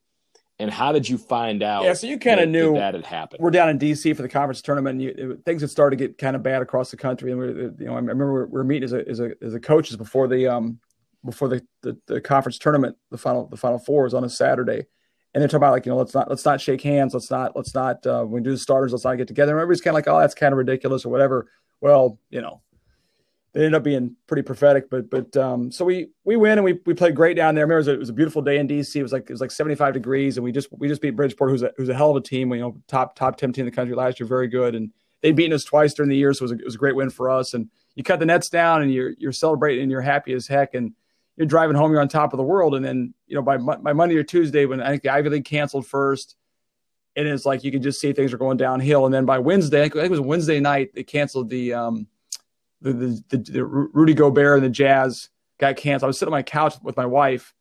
and how did you find out? Yeah, so you kind of knew that had happened. We're down in DC for the conference tournament, and you, it, things had started to get kind of bad across the country. And we, you know, I remember we were meeting as a as a as a coaches before the um before the, the, the conference tournament. The final the final four was on a Saturday, and they're talking about like you know let's not let's not shake hands, let's not let's not uh, when we do the starters, let's not get together. And everybody's kind of like, oh, that's kind of ridiculous or whatever. Well, you know, they ended up being pretty prophetic. But but um, so we we win and we we played great down there. I remember it was, a, it was a beautiful day in DC. It was like it was like 75 degrees, and we just we just beat Bridgeport, who's a who's a hell of a team. You know, top top 10 team in the country last year, very good, and they'd beaten us twice during the year, so it was a, it was a great win for us. And you cut the nets down, and you're you're celebrating, and you're happy as heck, and you're driving home, you're on top of the world, and then you know by by Monday or Tuesday when I think the Ivy League canceled first. And it's like you can just see things are going downhill. And then by Wednesday, I think it was Wednesday night, they canceled the um, the, the, the, Rudy Gobert and the Jazz got canceled. I was sitting on my couch with my wife,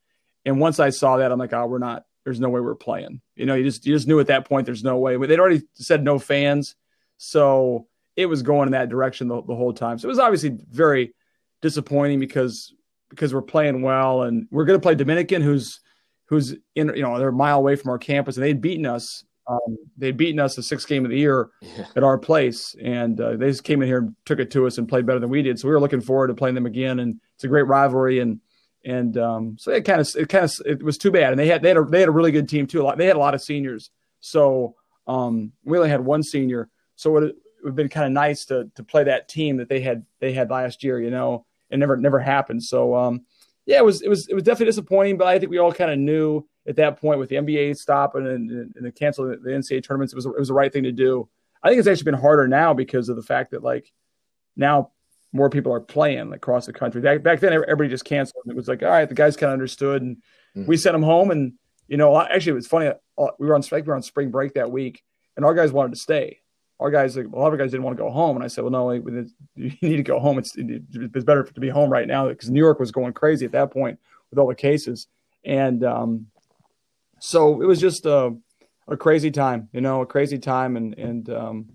and once I saw that, I'm like, oh, we're not. There's no way we're playing. You know, you just you just knew at that point there's no way. They'd already said no fans, so it was going in that direction the, the whole time. So it was obviously very disappointing because because we're playing well and we're going to play Dominican, who's who's in you know they're a mile away from our campus, and they'd beaten us um, they'd beaten us the sixth game of the year yeah. at our place, and uh, they just came in here and took it to us and played better than we did. So we were looking forward to playing them again, and it's a great rivalry. And and um, so it kind of it kind of it was too bad. And they had they had a, they had a really good team too. A lot, they had a lot of seniors, so um, we only had one senior. So it would have been kind of nice to to play that team that they had they had last year. You know, it never never happened. So um, yeah, it was it was it was definitely disappointing, but I think we all kind of knew at that point with the NBA stopping and, and, and the canceling the NCAA tournaments, it was, it was the right thing to do. I think it's actually been harder now because of the fact that like now more people are playing across the country. Back, back then, everybody just canceled. It was like, all right, the guys kind of understood, and mm-hmm. we sent them home. And you know, actually, it was funny. Uh, we were on we were on spring break that week, and our guys wanted to stay. Our guys, a lot of our guys didn't want to go home, and I said, well, no, you need to go home. It's it's better to be home right now because New York was going crazy at that point with all the cases, and um, so it was just a, a crazy time, you know, a crazy time. And, and, um,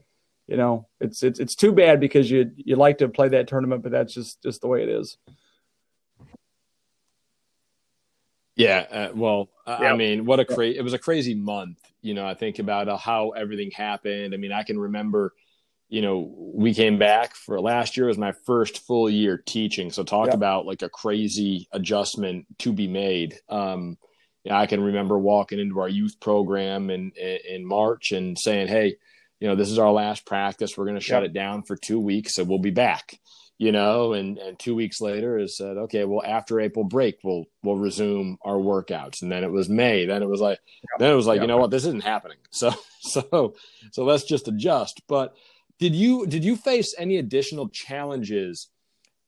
you know, it's, it's, it's too bad because you, you like to play that tournament, but that's just, just the way it is. Yeah, uh, well, yeah. I mean, what a crazy! It was a crazy month. You know, I think about uh, how everything happened. I mean, I can remember, you know, we came back for last year was my first full year teaching. So talk yeah. about like a crazy adjustment to be made. Um, you know, I can remember walking into our youth program in in March and saying, "Hey, you know, this is our last practice. We're going to shut yep. it down for two weeks, and we'll be back." You know, and and two weeks later, is said, "Okay, well, after April break, we'll we'll resume our workouts." And then it was May. Then it was like, yep. then it was like, yep. you know what, this isn't happening. So so so let's just adjust. But did you did you face any additional challenges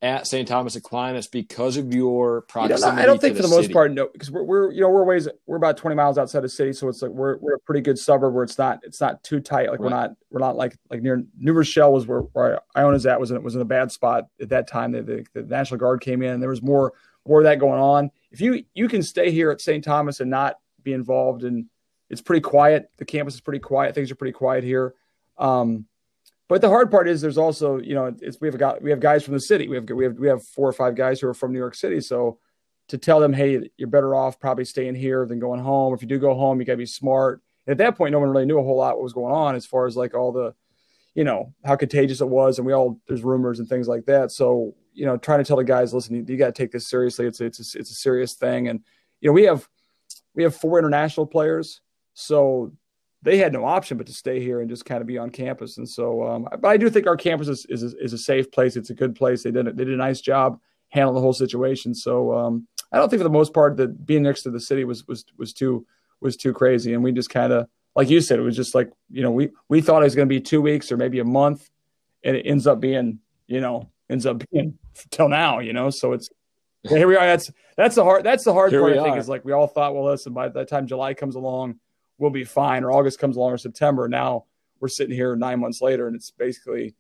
at St. Thomas Aquinas because of your proximity. You know, I don't think for the most part, no, because we're, we're, you know we're ways we're about twenty miles outside the city, so it's like we're we're a pretty good suburb where it's not it's not too tight. Like right. we're not we're not like like near New Rochelle was where, where Iona's at was in, was in a bad spot at that time. The, the, the National Guard came in, and there was more more of that going on. If you you can stay here at St. Thomas and not be involved, and it's pretty quiet. The campus is pretty quiet. Things are pretty quiet here. Um, but the hard part is there's also, you know, it's we have got we have guys from the city. We have we have we have four or five guys who are from New York City. So to tell them, hey, you're better off probably staying here than going home. If you do go home, you got to be smart. And at that point, no one really knew a whole lot what was going on as far as like all the, you know, how contagious it was, and we all there's rumors and things like that. So you know, trying to tell the guys, listen, you, you got to take this seriously. It's it's a, it's a serious thing, and you know, we have we have four international players, so they had no option but to stay here and just kind of be on campus. And so, um, but I do think our campus is, is, is, a safe place. It's a good place. They did, they did a nice job handling the whole situation. So um, I don't think for the most part that being next to the city was, was, was too, was too crazy. And we just kind of like you said, it was just like you know we we thought it was going to be two weeks or maybe a month, and it ends up being you know ends up being till now. You know, so it's here we are. That's that's the hard that's the hard Here part. I think are. is like we all thought, well, listen, by the time July comes along, we'll be fine, or August comes along, or September. Now we're sitting here nine months later, and it's basically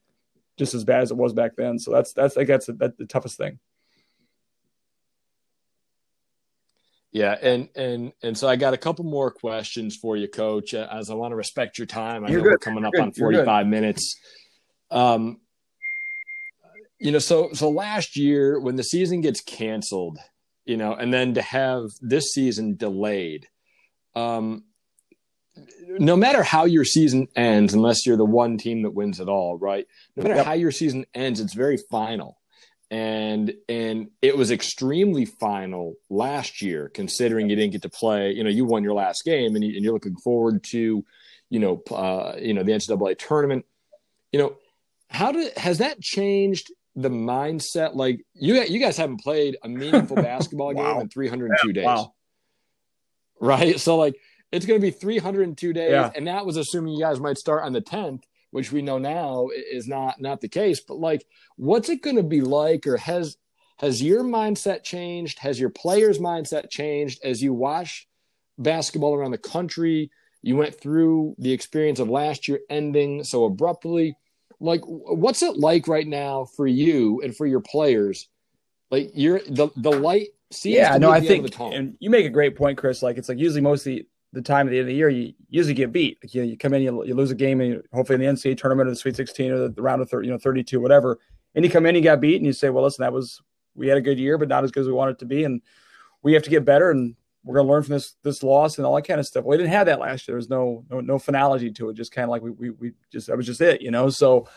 just as bad as it was back then. So that's that's I think that's, that's the toughest thing. Yeah, and and and so I got a couple more questions for you, Coach, uh, as I want to respect your time. I You're know good. we're coming You're up good. on 45 minutes. Um, you know, so so last year when the season gets canceled, you know, and then to have this season delayed, um, no matter how your season ends, unless you're the one team that wins it all, right? No matter Yep. how your season ends, it's very final and and it was extremely final last year considering you didn't get to play you know you won your last game and, you, and you're looking forward to you know uh, you know the ncaa tournament you know how did has that changed the mindset like you you guys haven't played a meaningful basketball Wow. game in 302 days Wow. right so like it's going to be 302 days Yeah. and that was assuming you guys might start on the 10th which we know now is not not the case but like what's it going to be like or has has your mindset changed? Has your players mindset changed as you watch basketball around the country? You went through the experience of last year ending so abruptly. Like what's it like right now for you and for your players? Like you're the the light seems yeah, no, I think, and you make a great point, Chris. Like it's like usually most of the, time at the end of the year, you usually get beat. Like, you, you come in, you, you lose a game, and you, hopefully in the NCAA tournament or the Sweet 16 or the, the round of 30, you know 32, whatever, and you come in, you got beat, and you say, well, listen, that was we had a good year, but not as good as we wanted it to be, and we have to get better, and we're going to learn from this this loss and all that kind of stuff. Well, we didn't have that last year. There was no no, no finality to it. Just kind of like we, we we just that was just it, you know. So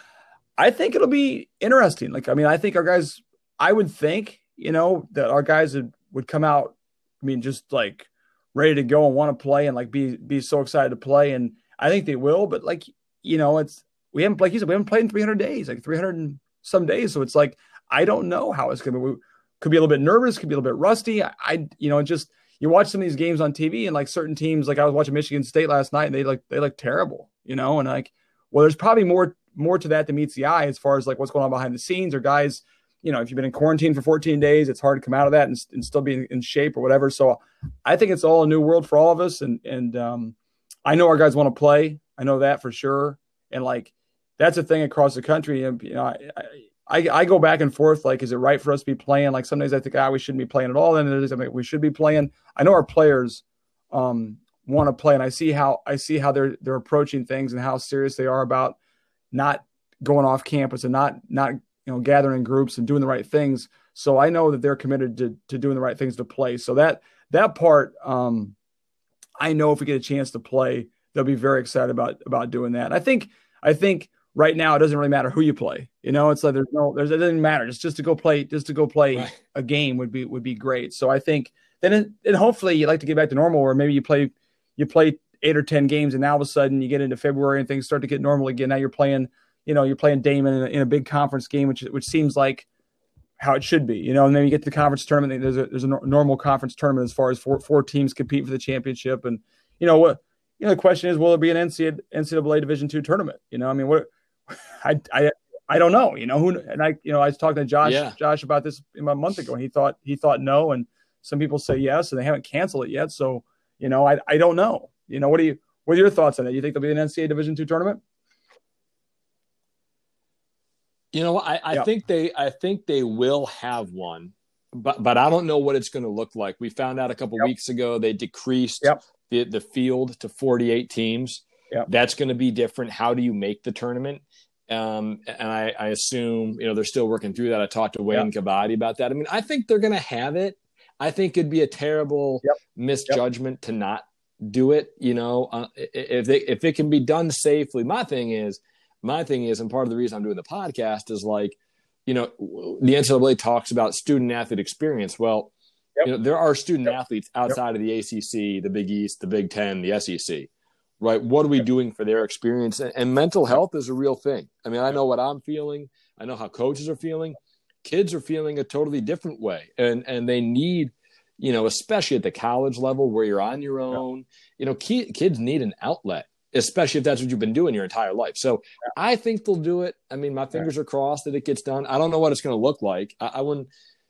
I think it'll be interesting. Like I mean, I think our guys. I would think you know that our guys would, would come out. I mean, just like ready to go and want to play and like be be so excited to play. And I think they will. But like you know, it's we haven't like you said we haven't played in 300 days, like 300 and some days. So it's like I don't know how it's to be. We could be a little bit nervous, could be a little bit rusty. I, I you know just you watch some of these games on TV and like certain teams, like I was watching Michigan State last night and they like they look terrible, you know, and like well, there's probably more more to that than meets the eye as far as like what's going on behind the scenes or guys. You know, if you've been in quarantine for 14 days, it's hard to come out of that and, and still be in, in shape or whatever. So I think it's all a new world for all of us. And, and, um, I know our guys want to play. I know that for sure. And like, that's a thing across the country. And, you know, I, I, I go back and forth. Like, is it right for us to be playing? Like some days I think, ah, we shouldn't be playing at all. Then there's, I mean, we should be playing. I know our players, um, want to play and I see how, I see how they're, they're approaching things and how serious they are about not going off campus and not, not, you know, gathering groups and doing the right things. So I know that they're committed to, to doing the right things to play. So that, that part, um, I know if we get a chance to play, they'll be very excited about, about doing that. And I think, I think right now it doesn't really matter who you play. You know, it's like there's no, there's, it doesn't matter. Just, just to go play, just to go play Right. a game would be, would be great. So I think then, it, then hopefully you like to get back to normal or maybe you play, you play eight or 10 games and now all of a sudden you get into February and things start to get normal again. Now you're playing, you know, you're playing Daemen in a, in a big conference game, which, which seems like, how it should be, you know, and then you get to the conference tournament. There's a there's a normal conference tournament as far as four four teams compete for the championship, and you know what, you know, the question is, will there be an NCAA, NCAA Division two tournament? You know, I mean, what, I I I don't know, you know, who and I you know I was talking to Josh Yeah. Josh about this a month ago, and he thought he thought no, and some people say yes, and they haven't canceled it yet, so you know, I I don't know, you know, what do you what are your thoughts on it? You think there'll be an NCAA Division two tournament? You know, I, I Yeah. think they I think they will have one, but but I don't know what it's going to look like. We found out a couple Yep. weeks ago they decreased Yep. the the field to 48 teams. Yep. That's going to be different. How do you make the tournament? Um, and I, I assume you know they're still working through that. I talked to Wayne Kabadi about that. I mean, I think they're going to have it. I think it'd be a terrible Yep. misjudgment to not do it. You know, uh, if they if it can be done safely. My thing is, my thing is, and part of the reason I'm doing the podcast is like, you know, the NCAA talks about student athlete experience. Well, Yep. you know, there are student athletes outside of the ACC, the Big East, the Big Ten, the SEC, right? What are we doing for their experience? And, and mental health is a real thing. I mean, I know what I'm feeling. I know how coaches are feeling. Kids are feeling a totally different way, and and they need, you know, especially at the college level where you're on your own. You know, ki- kids need an outlet, especially if that's what you've been doing your entire life. So I think they'll do it. I mean, my fingers are crossed that it gets done. I don't know what it's going to look like. I, I, wouldn't,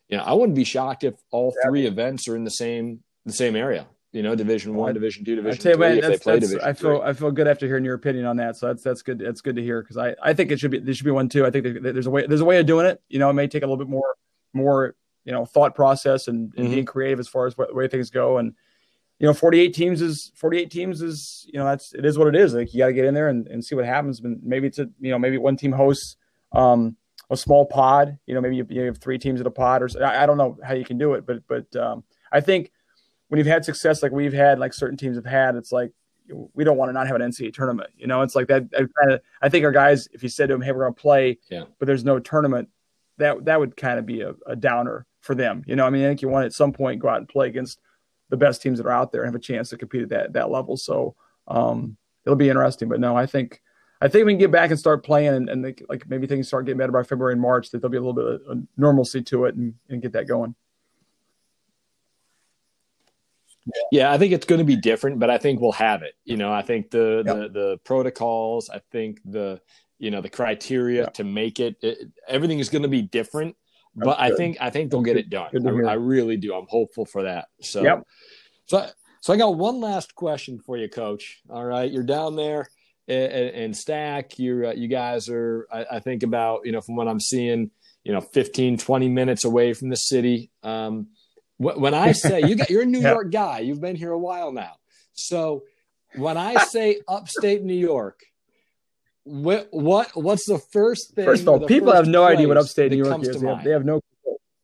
you know, I wouldn't be shocked if all three events are in the same the same area. You know, Division One, Division Two, Division Three. Man, if they play Division I feel I feel good after hearing your opinion on that. So that's that's good. That's good to hear because I, I think it should be there should be one too. I think there's a way there's a way of doing it. You know, it may take a little bit more more you know thought process and, and mm-hmm. being creative as far as what, the way things go and you know 48 teams is 48 teams is you know that's it is what it is like you got to get in there and, and see what happens but maybe it's a you know maybe one team hosts um a small pod you know maybe you, you have three teams at a pod or I, I, don't know how you can do it but but um i think when you've had success like we've had like certain teams have had it's like we don't want to not have an NCAA tournament. You know, it's like that. kind of, I think our guys, if you said to them, "Hey, we're going to play," yeah. but there's no tournament, that that would kind of be a, a, downer for them. You know, I mean, I think you want at some point go out and play against the best teams that are out there and have a chance to compete at that that level. So um, it'll be interesting. But no, I think I think we can get back and start playing, and, and they, like maybe things start getting better by February and March. That there'll be a little bit of normalcy to it and, and get that going. Yeah, I think it's going to be different, but I think we'll have it. You know, I think the yep. the, the protocols, I think the you know the criteria yep. to make it, it everything is going to be different but I think I think they'll get it done. I, I, really do. I'm hopeful for that. So, yep. so, so I got one last question for you, Coach. All right, you're down there in, STAC. You're uh, you guys are. I, I, think about you know from what I'm seeing, you know, 15, 20 minutes away from the city. Um, when I say you got, you're a New yep. York guy. You've been here a while now. So when I say upstate New York, what, what what's the first thing? First of all, people have no idea what upstate New York is. They have, they have, no.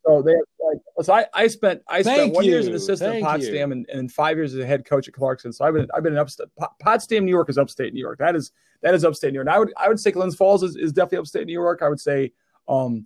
So they have, like, so I, I spent I Thank spent one year as an assistant Thank at Potsdam and, and five years as a head coach at Clarkson. So I've been I've been in upstate Potsdam, New York is upstate New York. That is that is upstate New York. And I would I would say Glens Falls is, is definitely upstate New York. I would say um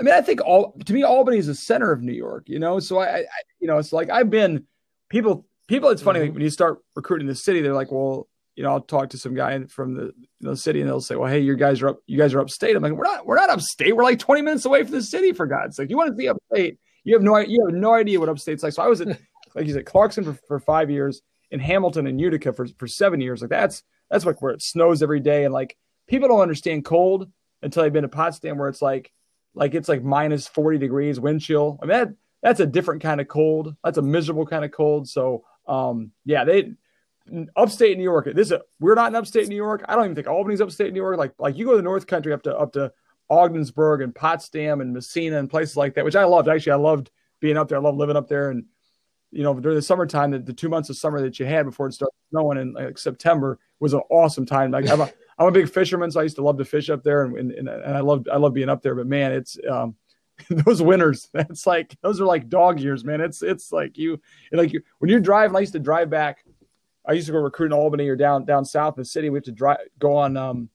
I mean, I think all to me, Albany is the center of New York, you know. So I, I you know, it's like I've been people. People, it's funny mm-hmm. when you start recruiting the city, they're like, "Well, you know, I'll talk to some guy from the city and they'll say, well, hey, you guys are up, you guys are upstate. I'm like, we're not, we're not upstate. We're like 20 minutes away from the city for God's sake. You want to be upstate. You have no, you have no idea what upstate's like. So I was at, like you said, Clarkson for, for five years in Hamilton and Utica for, for seven years. Like that's, that's like where it snows every day. And like people don't understand cold until they've been to Potsdam where it's like, like it's like minus 40 degrees wind chill. I mean, that, that's a different kind of cold. That's a miserable kind of cold. So, um, yeah, they, upstate New York. This is a, we're not in upstate New York. I don't even think Albany's upstate New York. Like like you go to the North Country up to up to Ogdensburg and Potsdam and Massena and places like that, which I loved. Actually, I loved being up there. I loved living up there. And you know, during the summertime, the, the two months of summer that you had before it started snowing in like September was an awesome time. Like I'm a, I'm a big fisherman, so I used to love to fish up there, and and, and I loved I love being up there. But man, it's um, those winters. That's like those are like dog years, man. It's it's like you like you when you drive. I used to drive back I used to go recruit in Albany or down down south in the city. We have to drive go on um,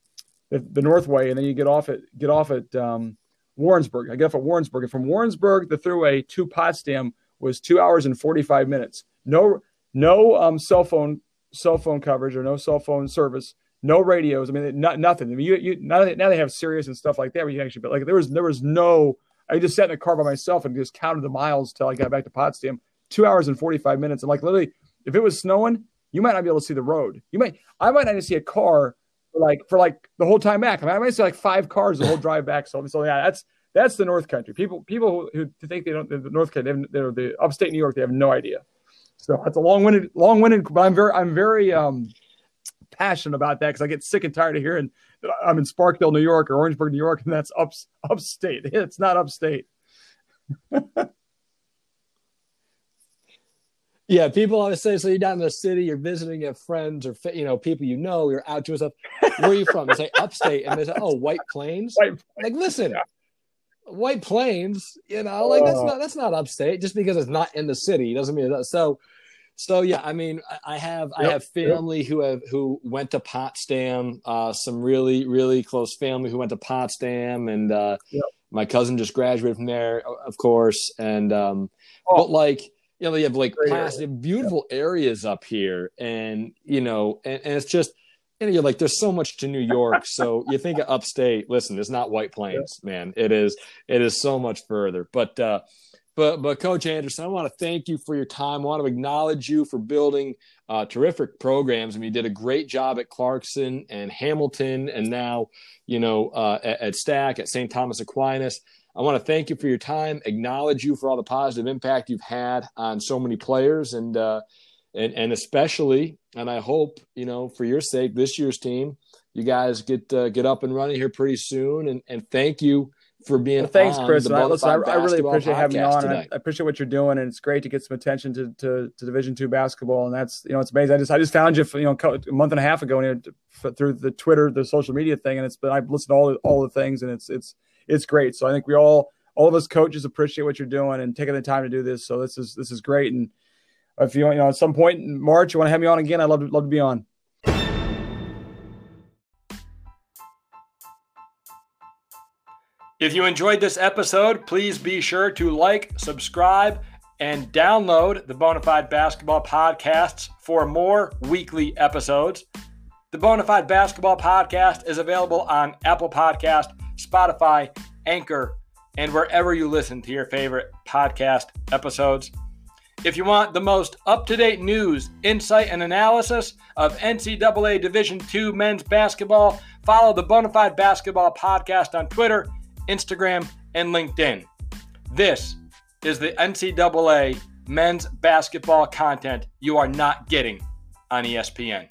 the, the Northway, and then you get off at get off at um, Warrensburg. I get off at Warrensburg, and from Warrensburg the throughway to Potsdam was two hours and forty five minutes. No no um, cell phone cell phone coverage or no cell phone service. No radios. I mean, not, nothing. I mean, you, you now they, now they have Sirius and stuff like that. Where you actually, but like there was there was no. I just sat in a car by myself and just counted the miles till I got back to Potsdam. Two hours and forty five minutes, and like literally, if it was snowing, you might not be able to see the road. You might, I might not even see a car for like for like the whole time back. I, mean, I might see like five cars the whole drive back. So, so yeah, that's that's the North Country. People people who, who think they don't the North Country, they're the upstate New York. They have no idea. So that's a long-winded, long-winded. But I'm very, I'm very um, passionate about that because I get sick and tired of hearing that I'm in Sparkill, New York, or Orangeburg, New York, and that's up upstate. It's not upstate. Yeah, people always say, so you're down in the city, you're visiting your friends or you know people you know, you're out doing stuff. Where are you from? They say upstate, and they say, oh, White Plains. White Like, listen, yeah. White Plains, you know, like that's uh. not that's not upstate. Just because it's not in the city doesn't mean that. So, so yeah, I mean, I have yep, I have family yep. who have who went to Potsdam. Uh, some really really close family who went to Potsdam, and uh, yep. my cousin just graduated from there, of course. And um, oh. but like you know, you have like beautiful yeah. areas up here, and you know, and, and it's just you know, you're like, there's so much to New York. So you think of upstate. Listen, it's not White Plains, yeah. man. It is. It is so much further. But uh, But but Coach Anderson, I want to thank you for your time. I want to acknowledge you for building uh, terrific programs. I mean, you did a great job at Clarkson and Hamilton, and now you know uh, at, at STAC at St. Thomas Aquinas. I want to thank you for your time. Acknowledge you for all the positive impact you've had on so many players, and uh, and and especially, and I hope you know for your sake, this year's team, you guys get uh, get up and running here pretty soon. And and thank you for being well, thanks, Chris. I, listen, I, I, really appreciate having you on. I, I, appreciate what you're doing, and it's great to get some attention to, to, to Division two basketball. And that's you know it's amazing. I just I just found you, for, you know, a month and a half ago you know, through the Twitter, the social media thing, and it's been I've listened to all all the things, and it's it's it's great. So I think we all all of us coaches appreciate what you're doing and taking the time to do this. So this is this is great. And if you you know at some point in March you want to have me on again, I'd love to love to be on. If you enjoyed this episode, please be sure to like, subscribe, and download the Bonafide Basketball podcasts for more weekly episodes. The Bonafide Basketball podcast is available on Apple Podcast, Spotify, Anchor, and wherever you listen to your favorite podcast episodes. If you want the most up to date news, insight, and analysis of NCAA Division II men's basketball, follow the Bonafide Basketball Podcast on Twitter Instagram, and LinkedIn. This is the NCAA men's basketball content you are not getting on ESPN.